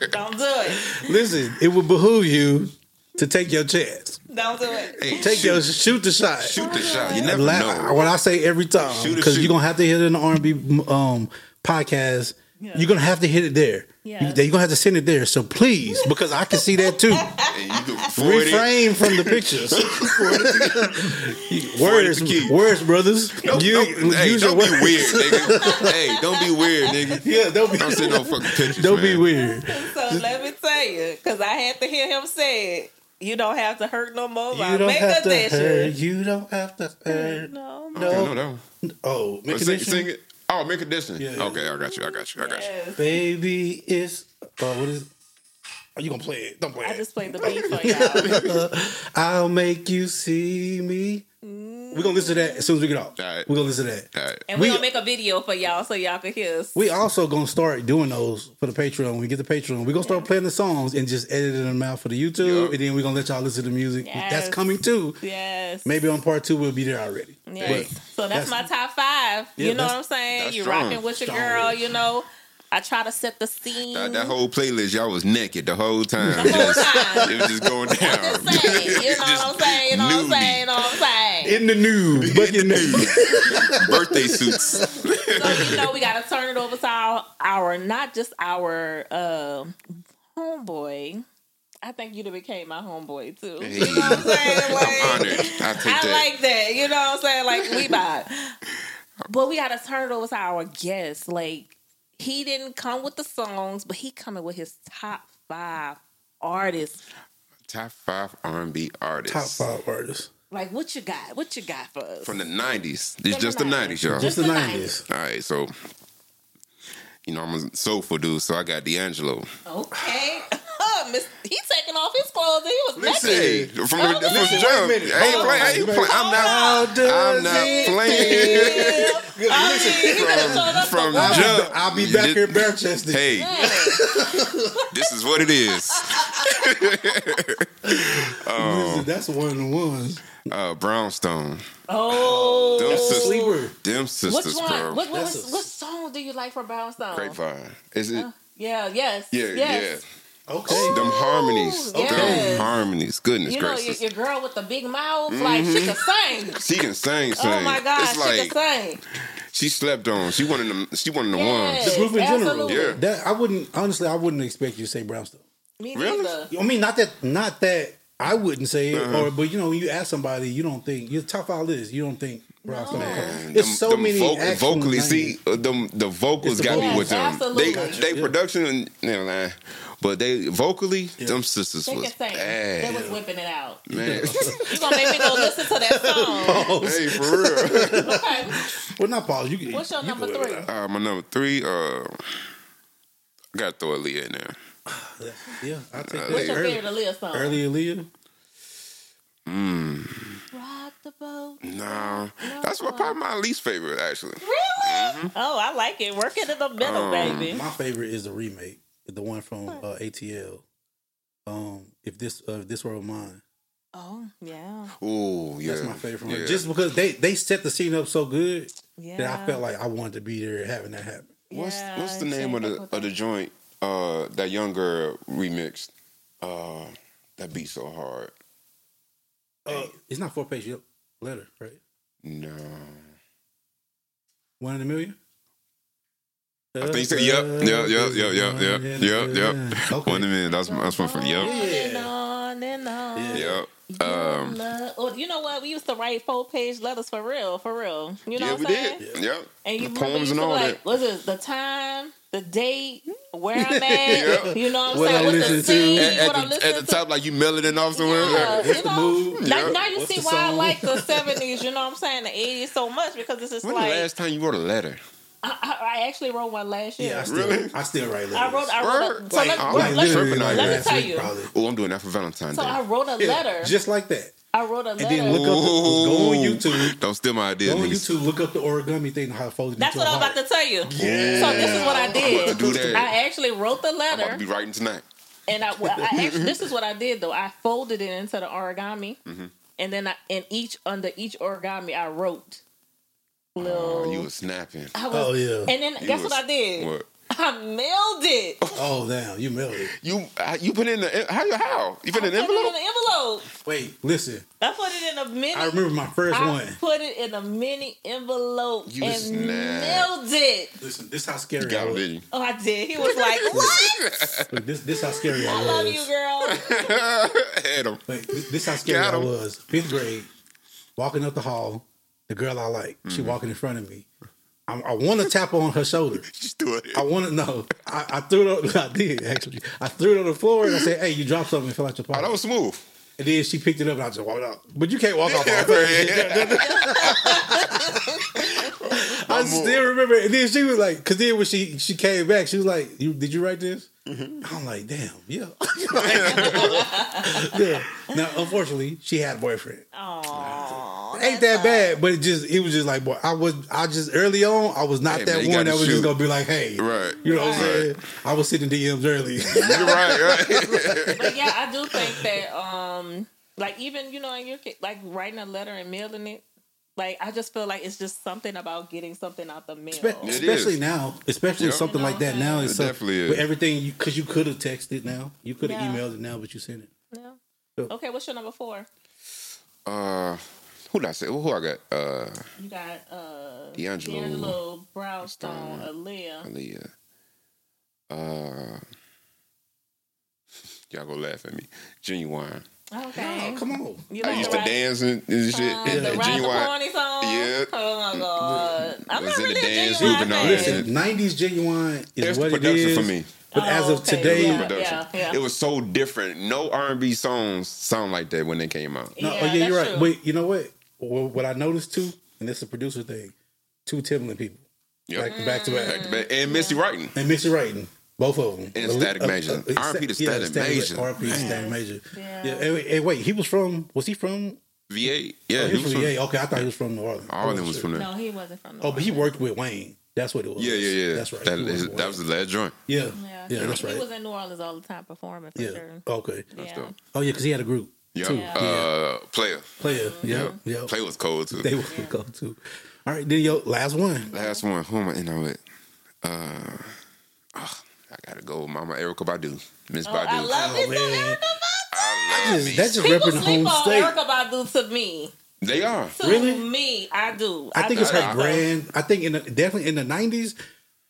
don't do it. listen, it would behoove you to take your chance. Don't do it. Hey, Take shoot, your shoot the shot. shoot the shot. You never La- know. What I say every time, because you're gonna have to hit it in the R&B um, podcast. You're gonna have to hit it there. Yeah. You, you're gonna have to send it there. So please, because I can see that too. And you can forward it. Refrain from the pictures. words, key. words, brothers. Don't, You- don't, hey, don't be words. weird, nigga. hey, don't be weird, nigga. Yeah, don't be. Don't send no fucking pictures. Don't be weird. So let me tell you, because I had to hear him say it. You don't have to hurt no more. You don't make have a to hurt. You don't have to hurt. No, I No. know that one. Oh, make a sing, sing it. Oh, make a distance. Yeah, yeah. Okay, I got you. I got you. I got you. Baby, it's uh, what is? Are you gonna play it? Don't play I it. just played the beat for y'all. I'll make you see me. we're gonna listen to that as soon as we get off. All right. We're gonna listen to that. All right. And we're We- gonna make a video for y'all so y'all can hear us. We also gonna start doing those for the Patreon. When we get the Patreon, we're gonna start playing the songs and just editing them out for the YouTube, Yup. and then we're gonna let y'all listen to the music. Yes. That's coming too. yes. Maybe on part two we'll be there already. Yes. But so that's, that's- my top five. Yeah, you know what I'm saying? that's You strong. rocking with your Strong. girl, you know. I try to set the scene. That, that whole playlist, y'all was naked the whole time. The whole Just- time. it was just going down. Just saying, you know what I'm saying? You know what I'm saying? You know what I'm saying? In the news, bucket news. Birthday suits. so you know we gotta turn it over to our, our not just our um homeboy. I think you'd have became my homeboy too. Hey. You know what I'm saying? Like, I'm honored. I take I that. like that. You know what I'm saying? Like we vibe. But we gotta turn it over to our guests. Like he didn't come with the songs, but he coming with his top five artists. Top five R&B artists. Top five artists. Like what you got? What you got for us? From the 90s. It's just the the 90s. 90s, y'all. Just the the nineties. All right, so, you know, I'm a soulful dude, so I got D'Angelo. okay. Miss, he taking off his clothes. and He was naked. Hey, from oh, the, Oh, from the jump. wait. I ain't Hold playing. I on. ain't playing. I'm not. How I'm not it playing. I mean, he could have showed up From for work. jump. I'll be back here bare chested. Hey, this is what it is. That's one of the ones. Uh, Brownstone. Oh, Them sisters. Sleeper. Them which sisters, one? bro. What, what, That's was, a- what song do you like from Brownstone? Grapevyne. Is it? Yeah, yes, Yeah, yes. Okay. yeah. Them harmonies. yes. Them harmonies. Goodness You know, your, gracious. your girl with the big mouth, like she can sing. she can sing, sing. Oh my God, It's she like can sing. she slept on. She wanted of them. She wanted the Yes, ones. The group in general. Yeah. That I wouldn't honestly. I wouldn't expect you to say Brownstone. Me Really? neither. I mean, not that, not that I wouldn't say it, Uh-huh. or but you know, when you ask somebody, you don't think you top all this. You don't think Brownstone. Man, It's them- so them many voc- vocally. names. See, uh, them the vocals It's the got me vocals. with them. Absolutely. They they Yeah. production, and you know, nah, but they vocally, them sisters They was can sing. They was whipping it out. man. You gonna make me go listen to that song? hey, for real. Okay. Well, not pause. You can. What's your you number three? it out. Uh, my number three. Uh, I gotta throw Aaliyah in there. Yeah, I take Uh, that. What's your early, favorite Aaliyah song? early Aaliyah. Rock the boat. Nah, that's what probably my least favorite actually. Really? Oh, I like it. Working in the middle, Um, baby. My favorite is the remake, the one from uh, ATL. Um, if this uh, if this were mine, Oh, yeah. Ooh, yeah, that's my favorite. From her. yeah. Just because they they set the scene up so good Yeah. that I felt like I wanted to be there having that happen. What's Yeah, what's the name of the of the joint? Uh, that young girl remixed. Uh, that beat so hard. Uh, it's not four page letter, right? No, One in a million. I think so. Yep, yep, yep, yep, yep, yep, yep, yep. Okay. One minute. That's that's one from yep, and on and on. yep. Your Um, love- Or you know what? We used to write four page letters for real, for real. You know yeah, what I'm saying? did. Yep. And you The poems and all like, that. was it the time, the date, where I'm at? Yeah. You know what I'm What saying? I'm What's the scene? At, what I'm at the, listening at the to. top, like you melted it off somewhere. Yeah, What's you the know, mood? Now, Yeah. now you What's see the why I like the seventies. You know what I'm saying? The eighties so much because it's just When like the last time you wrote a letter? I, I, I actually wrote one last year. Yeah, I still, Really? I still write letters. I wrote. I wrote. A, so Like, let, I'm like let, let, like me tell you. probably. Oh, I'm doing that for Valentine's So Day. So I wrote a Yeah, letter. just like that. I wrote a letter. And then look up, the, go on YouTube. Don't steal my idea, Go on. YouTube. Look up the origami thing. How it folds That's what a I'm about to tell you. Yeah. So this is what I I'm about to did. do that. I actually wrote the letter. I'm about to be writing tonight. and I, well, I actually, this is what I did though. I folded it into the origami, Mm-hmm. and then I, in each under each origami, I wrote little. Oh, you were snapping. I was, Oh yeah. And then You guess was- what I did? What? I mailed it. Oh damn, you melted. You uh, you put in the how you how you put I in an put it in envelope? an envelope. Wait, listen. I put it in a mini. I remember my first I one. put it in a mini envelope You and snap. mailed it. Listen, this how scary I Got him, was. did? Oh, I did. He was like, "What? Look, this this how scary I, I was. I love you, girl." Had him. Wait, this, this how scary Got I him. was. Fifth grade, walking up the hall, the girl I like, she Mm-hmm. walking in front of me. I, I want to tap on her shoulder. Just do it. I want to know. I, I threw it. On, I did actually. I threw it on the floor and I said, "Hey, you dropped something and fell out your Oh, pocket." that was smooth. and then she picked it up and I just walked out. But you can't walk off. Yeah, I still remember. And then she was like, because then when she she came back, she was like, you, "Did you write this?" Mm-hmm. I'm like, "Damn, yeah." yeah. Now, unfortunately, she had a boyfriend. Aww. Ain't that bad, but it just it was just like, boy, I was I just early on, I was not Hey, that man, one that was shoot. just gonna be like, hey, Right. you know what I'm Right. saying? I was sitting DMs early. You're right, right. But yeah, I do think that um like even you know in your ca- like writing a letter and mailing it, like I just feel like it's just something about getting something out the mail. Espe- It especially is. now, especially Yep. something You know like that now. It's It so, definitely is. With everything, because you, could have texted now, you could have Yeah. emailed it now, but you sent it. Yeah. Yep. Okay, what's your number four? Uh, who did I say? Who I got? Uh, You got uh D'Angelo. D'Angelo Brownstone, Aaliyah. Aaliyah. Uh, y'all go laugh at me. Ginuwine. Okay. Oh, come on. You I like used to rap- dance and, and shit. Uh, and, the and Rap the Ginuwine. Pony song. Yeah. Oh my god. I'm Was not in the really a dance genuine group and fan. that Listen, '90s Ginuwine is It's what the it production is for me. But Oh, as of okay, today, yeah. Production. yeah. It was so different. No R and B songs sound like that when they came out. No, Yeah, oh yeah, you're right. true. But you know what? What what I noticed too, and this is a producer thing, two Timbaland people, Yep. back, back to back, Back- And Missy writing. and Missy Wrighton, both of them, And Static uh, uh, Major. Uh, R&B to Static Major. R&B to Static Major. Yeah. Yeah. Hey, wait, hey, wait, he was from? Was he from? V8. Yeah, Oh, he he was from from, yeah. Okay, I thought he was from New Orleans. I all of them wasn't sure. from there. No, he wasn't from. Oh, but he worked with Wayne. That's what it was. Yeah, yeah, yeah. That's right. That, He is, worked with that was the last joint. yeah, Yeah, yeah, that's He right. was in New Orleans all the time performing for Yeah. sure. Okay. Yeah. Oh yeah, because he had a group. Yeah. Too. Yeah. Uh, Playa. Playa. Yeah. Yeah. Play was cold too. They would go too. All right, then yo, last one. Last one. Who am I in on with? Uh, oh, I gotta go with Mama Erykah Badu. Miss Oh, Badu. I love Oh, this song, man. Erykah I love Just- me. That's just People repping the sleep home on state. Erykah Badu to me. They are. To Really? me, I do. I think it's do. her brand. I think in the, definitely in the nineties,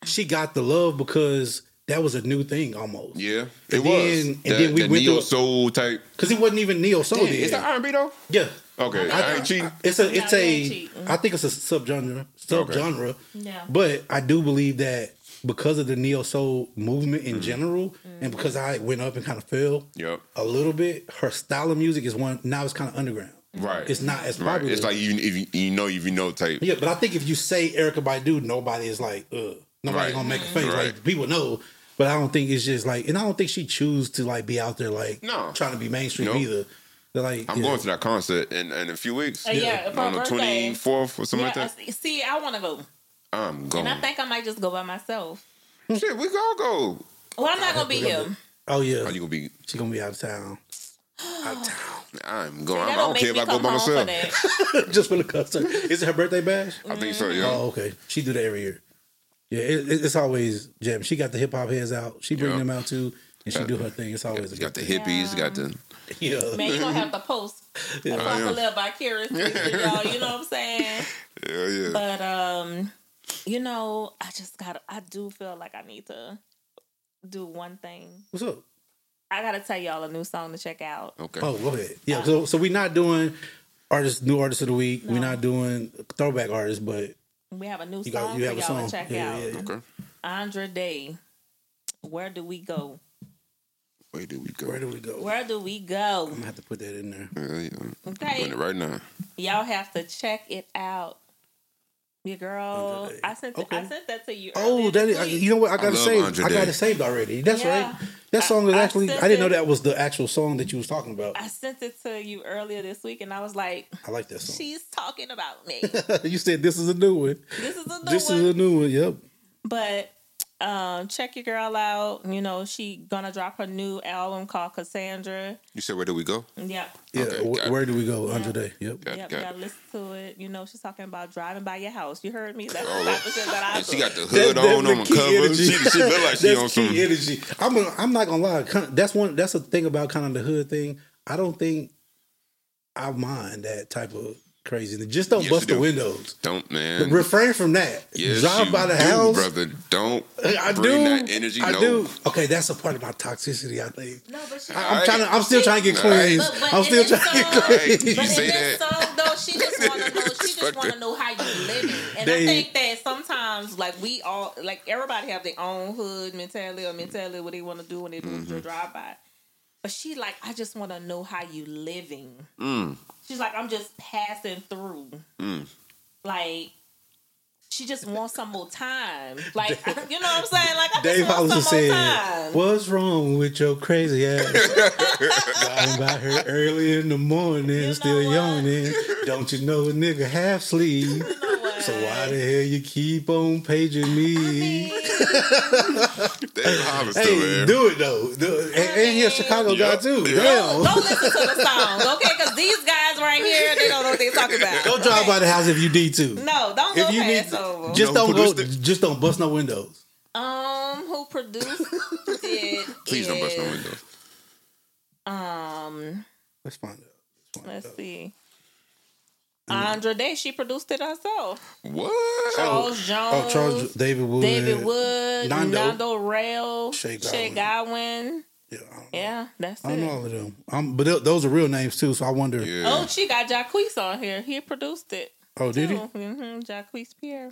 she got the love because that was a new thing almost. Yeah, it And was. then- and the, then we the went neo through- soul type. Because he wasn't even neo soul. Damn, then. is that R and B though? yeah. Okay, I- I, ain't cheating. It's a it's No, you a ain't cheating. I think it's a subgenre subgenre. Yeah. But I do believe that because of the neo soul movement in general, Mm. and because I went up and kind of fell Yep. a little bit, her style of music is one now it's kind of underground. Right. It's not as Right. popular. It's like you if you, you know if you know type. Yeah, but I think if you say Erykah Badu, nobody is like, uh, nobody Right. gonna make a face. Right. Like people know, but I don't think it's just like, and I don't think she choose to like be out there like No. trying to be mainstream Nope. either. They're like, I'm yeah. going to that concert in, in a few weeks. Uh, yeah, for on her the twenty fourth or something Yeah, like that. see- see, I want to go, I'm going. and I think I might just go by myself. Shit, we can all go. Well, I'm not gonna be here. Oh yeah, Are you gonna be? she gonna be out of town. out of town I'm going. I don't don't care if I go by home for myself. just for the concert. Is it her birthday bash? I think so. Yeah. Oh, okay. She do that every year. Yeah, it, it- it's always jam. She got the hip hop heads out. She bring Yeah. them out too, and she Yeah. do her thing. It's always a You got the good hippies. Got the. Yeah. Man, you gonna have to post so I I can am. live vicariously y'all. You know what I'm saying? Yeah, yeah. But um, you know, I just got. to I do feel like I need to do one thing. What's up? I gotta tell y'all a new song to check out. okay. Oh, go ahead. Yeah. So so we're not doing artists, new artists of the week. We're not doing throwback artists, but We have a new you song got you for have y'all song. to check Yeah, out. yeah, yeah. Okay. Andra Day. Where do we go? Where do we go? Where do we go? Where do we go? I'm gonna have to put that in there. Yeah, yeah. I'm Okay. it right now. Y'all have to check it out. Your girl, I sent Okay. I sent that to you. Oh, earlier that this is. week. You know what? I got it love saved. I got Day. it saved already. That's Yeah. right. That song is I- I actually. sent I didn't know that was the actual song that you was talking about. I sent it to you earlier this week, and I was like, I like that song. "She's talking about me. you said this is a new one. This is a new This one." is a new one. Yep. But um, check your girl out. You know, she gonna drop her new album called Cassandra. You said where do we go? Yep. Yeah. Okay, wh- got it. where do we go? Andra Day. Yep. Got, Yep, got gotta it. listen to it. You know, she's talking about driving by your house. You heard me? That's Oh, the type of shit that I she got the hood that's on the on the cover. energy. She, she look like she on key some. energy. I'm. gonna- I'm not gonna lie. That's one. That's the thing about kind of the hood thing. I don't think I mind that type of craziness. Just don't Yes, bust you the do. windows. Don't man. Refrain from that. Yes, Drive you by the do, house. brother. Don't I bring do. that energy. I no. do. Okay, that's a part of my toxicity. I think. No, but she. I, am Alright. trying to. I'm still trying to get All right. clean. But- but I'm still this trying to get Alright, clean. you But say in that. song, though, she just want to know. She just want to know how you living, and They- I think that sometimes, like we all, like everybody have their own hood mentality or mentality what they want to do when they do Mm-hmm. drive by. But she like, I just want to know how you living. Mm. She's like, I'm just passing through. Mm. Like, she just wants some more time. Like you know what I'm saying? Like I Dave just want some more said, time. "What's wrong with your crazy ass? Lying about her early in the morning, know still what? yawning. Don't you know a nigga half sleep? You know what? So why the hell you keep on paging me? Dave Hollister, Hey, too, man. do it though. Do it. And, and he a Chicago guy Yep. too. Yeah. Damn. Don't listen to the song, okay? Because these guys right here, they don't know what they're talking about. Go drive by the house if you need to. No, don't If go you need, pass over. just know who don't go. produced Just don't bust no windows. Um, who produced it? Please don't bust no windows. Um, Let's find out. Let's find let's out. see. Andra Day, she produced it herself. What? Charles Jones, Oh, Charles David Wood. David Wood, Nando. Nando, Rail, Shay Shay, Godwin. Godwin. Yeah, I don't know. Yeah, that's I don't know all of them. Um, but th- those are real names too. So I wonder. Yeah. Oh, she got Jacquees on here. He produced it. Oh, did he? Mm-hmm. Jacquees Pierre.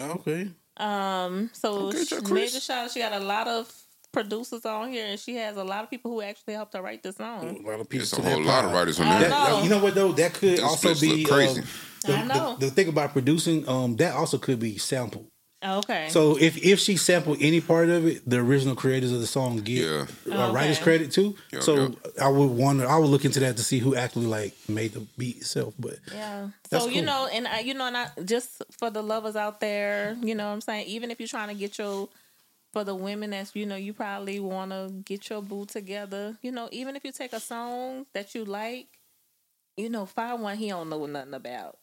Okay. Um, so Okay, she- Jacquees. major shout out. She got a lot of producers on here, and she has a lot of people who actually helped her write the song. A lot of people. It's a whole lot of writers on I there. That, you know what though? That could Them also be look crazy. um, the, I know. The, the thing about producing, um, that also could be sampled. Okay. So if if she sampled any part of it, the original creators of the song get Yeah. uh, Okay. writers credit too. Yeah, so yeah. I would wonder. I would look into that to see who actually like made the beat itself. But Yeah. That's So you know, and I, you know, and I, just for the lovers out there, you know, what I'm saying, even if you're trying to get your, for the women that's, you know, you probably want to get your boo together. You know, even if you take a song that you like, you know, find one he don't know nothing about.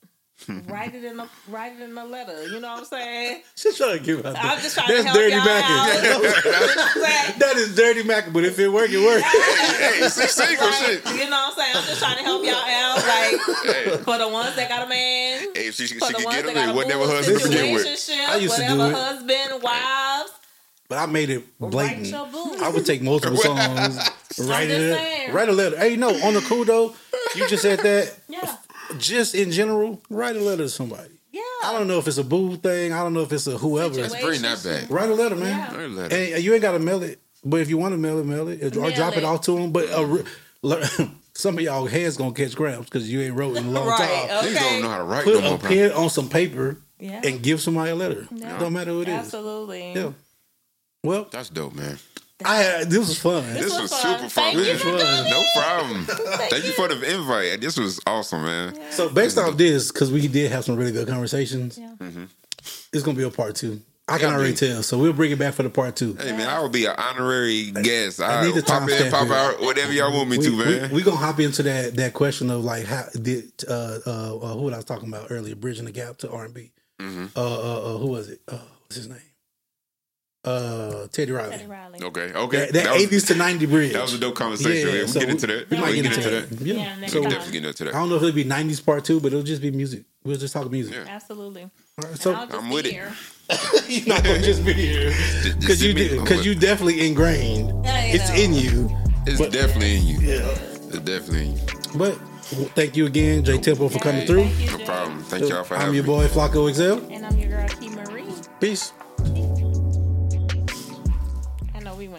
write it in a write it in a letter. You know what I'm saying? she's trying to give out. I'm just trying That's to help dirty y'all out. You know what I'm saying? that is dirty Mac. But if it work, it work. Hey, single Like, shit. you know what I'm saying? I'm just trying to help y'all out. Like Hey, for the ones that got a man, hey, if she, she for could get ones him, that got it a wasn't ever bull husband to begin with. I used to do whatever it. husband, wives, But I made it blatant. I would take multiple songs, write it, write a letter. Hey, no, on the cool though, you just said that. yeah, Just in general, write a letter to somebody. yeah. I don't know if it's a boo thing. I don't know if it's a whoever. Situation. That's pretty not bad. Write a letter, man. Yeah. Write a letter. And you ain't got to mail it, but if you want to mail it, mail it, or Mail drop it it. off to them. But uh, re- some of y'all heads gonna catch cramps because you ain't wrote in a long Right, time. Niggas Okay. don't know how to write Put no a more. bro. pen on some paper Yeah. and give somebody a letter. Yeah. Don't matter who it is. Absolutely. Yeah. Well, That's dope, man. I had this was fun. This This was was fun. super fun. Thank This for was doing No problem. Thank you for the invite. This was awesome, man. So based off this, because we did have some really good conversations, Yeah. it's gonna be a part two. I can Yeah, already man. tell. So we'll bring it back for the part two. Hey man, I will be an honorary guest. I, need to pop in, pop it. out, whatever y'all want me we, to, man. We, we gonna hop into that that question of like how did uh uh, uh who was I was talking about earlier, bridging the gap to R and B. Mm-hmm. Uh, uh uh who was it? Uh what's his name? Uh Teddy Riley. Teddy Riley. okay, okay. That, that, That was- 80s to 90 bridge. That was a dope conversation. Yeah, man. We so get into that. We might We get into that. that. Yeah. Yeah, next so time. Definitely get into that. I don't know if it'll be 90s part two, but it'll just be music. We'll just talk music. Yeah. Absolutely. All right, And so I'll just I'm be with it. you're not gonna just be here because you send me- did because you definitely ingrained. Yeah, you It's know. in you. It's but- definitely in you. Yeah. It's definitely in you. But thank you again, J-Tempo, for coming through. You, No problem. Thank y'all for having me. I'm your boy Flako XL. And I'm your girl, Kei Marie. Peace.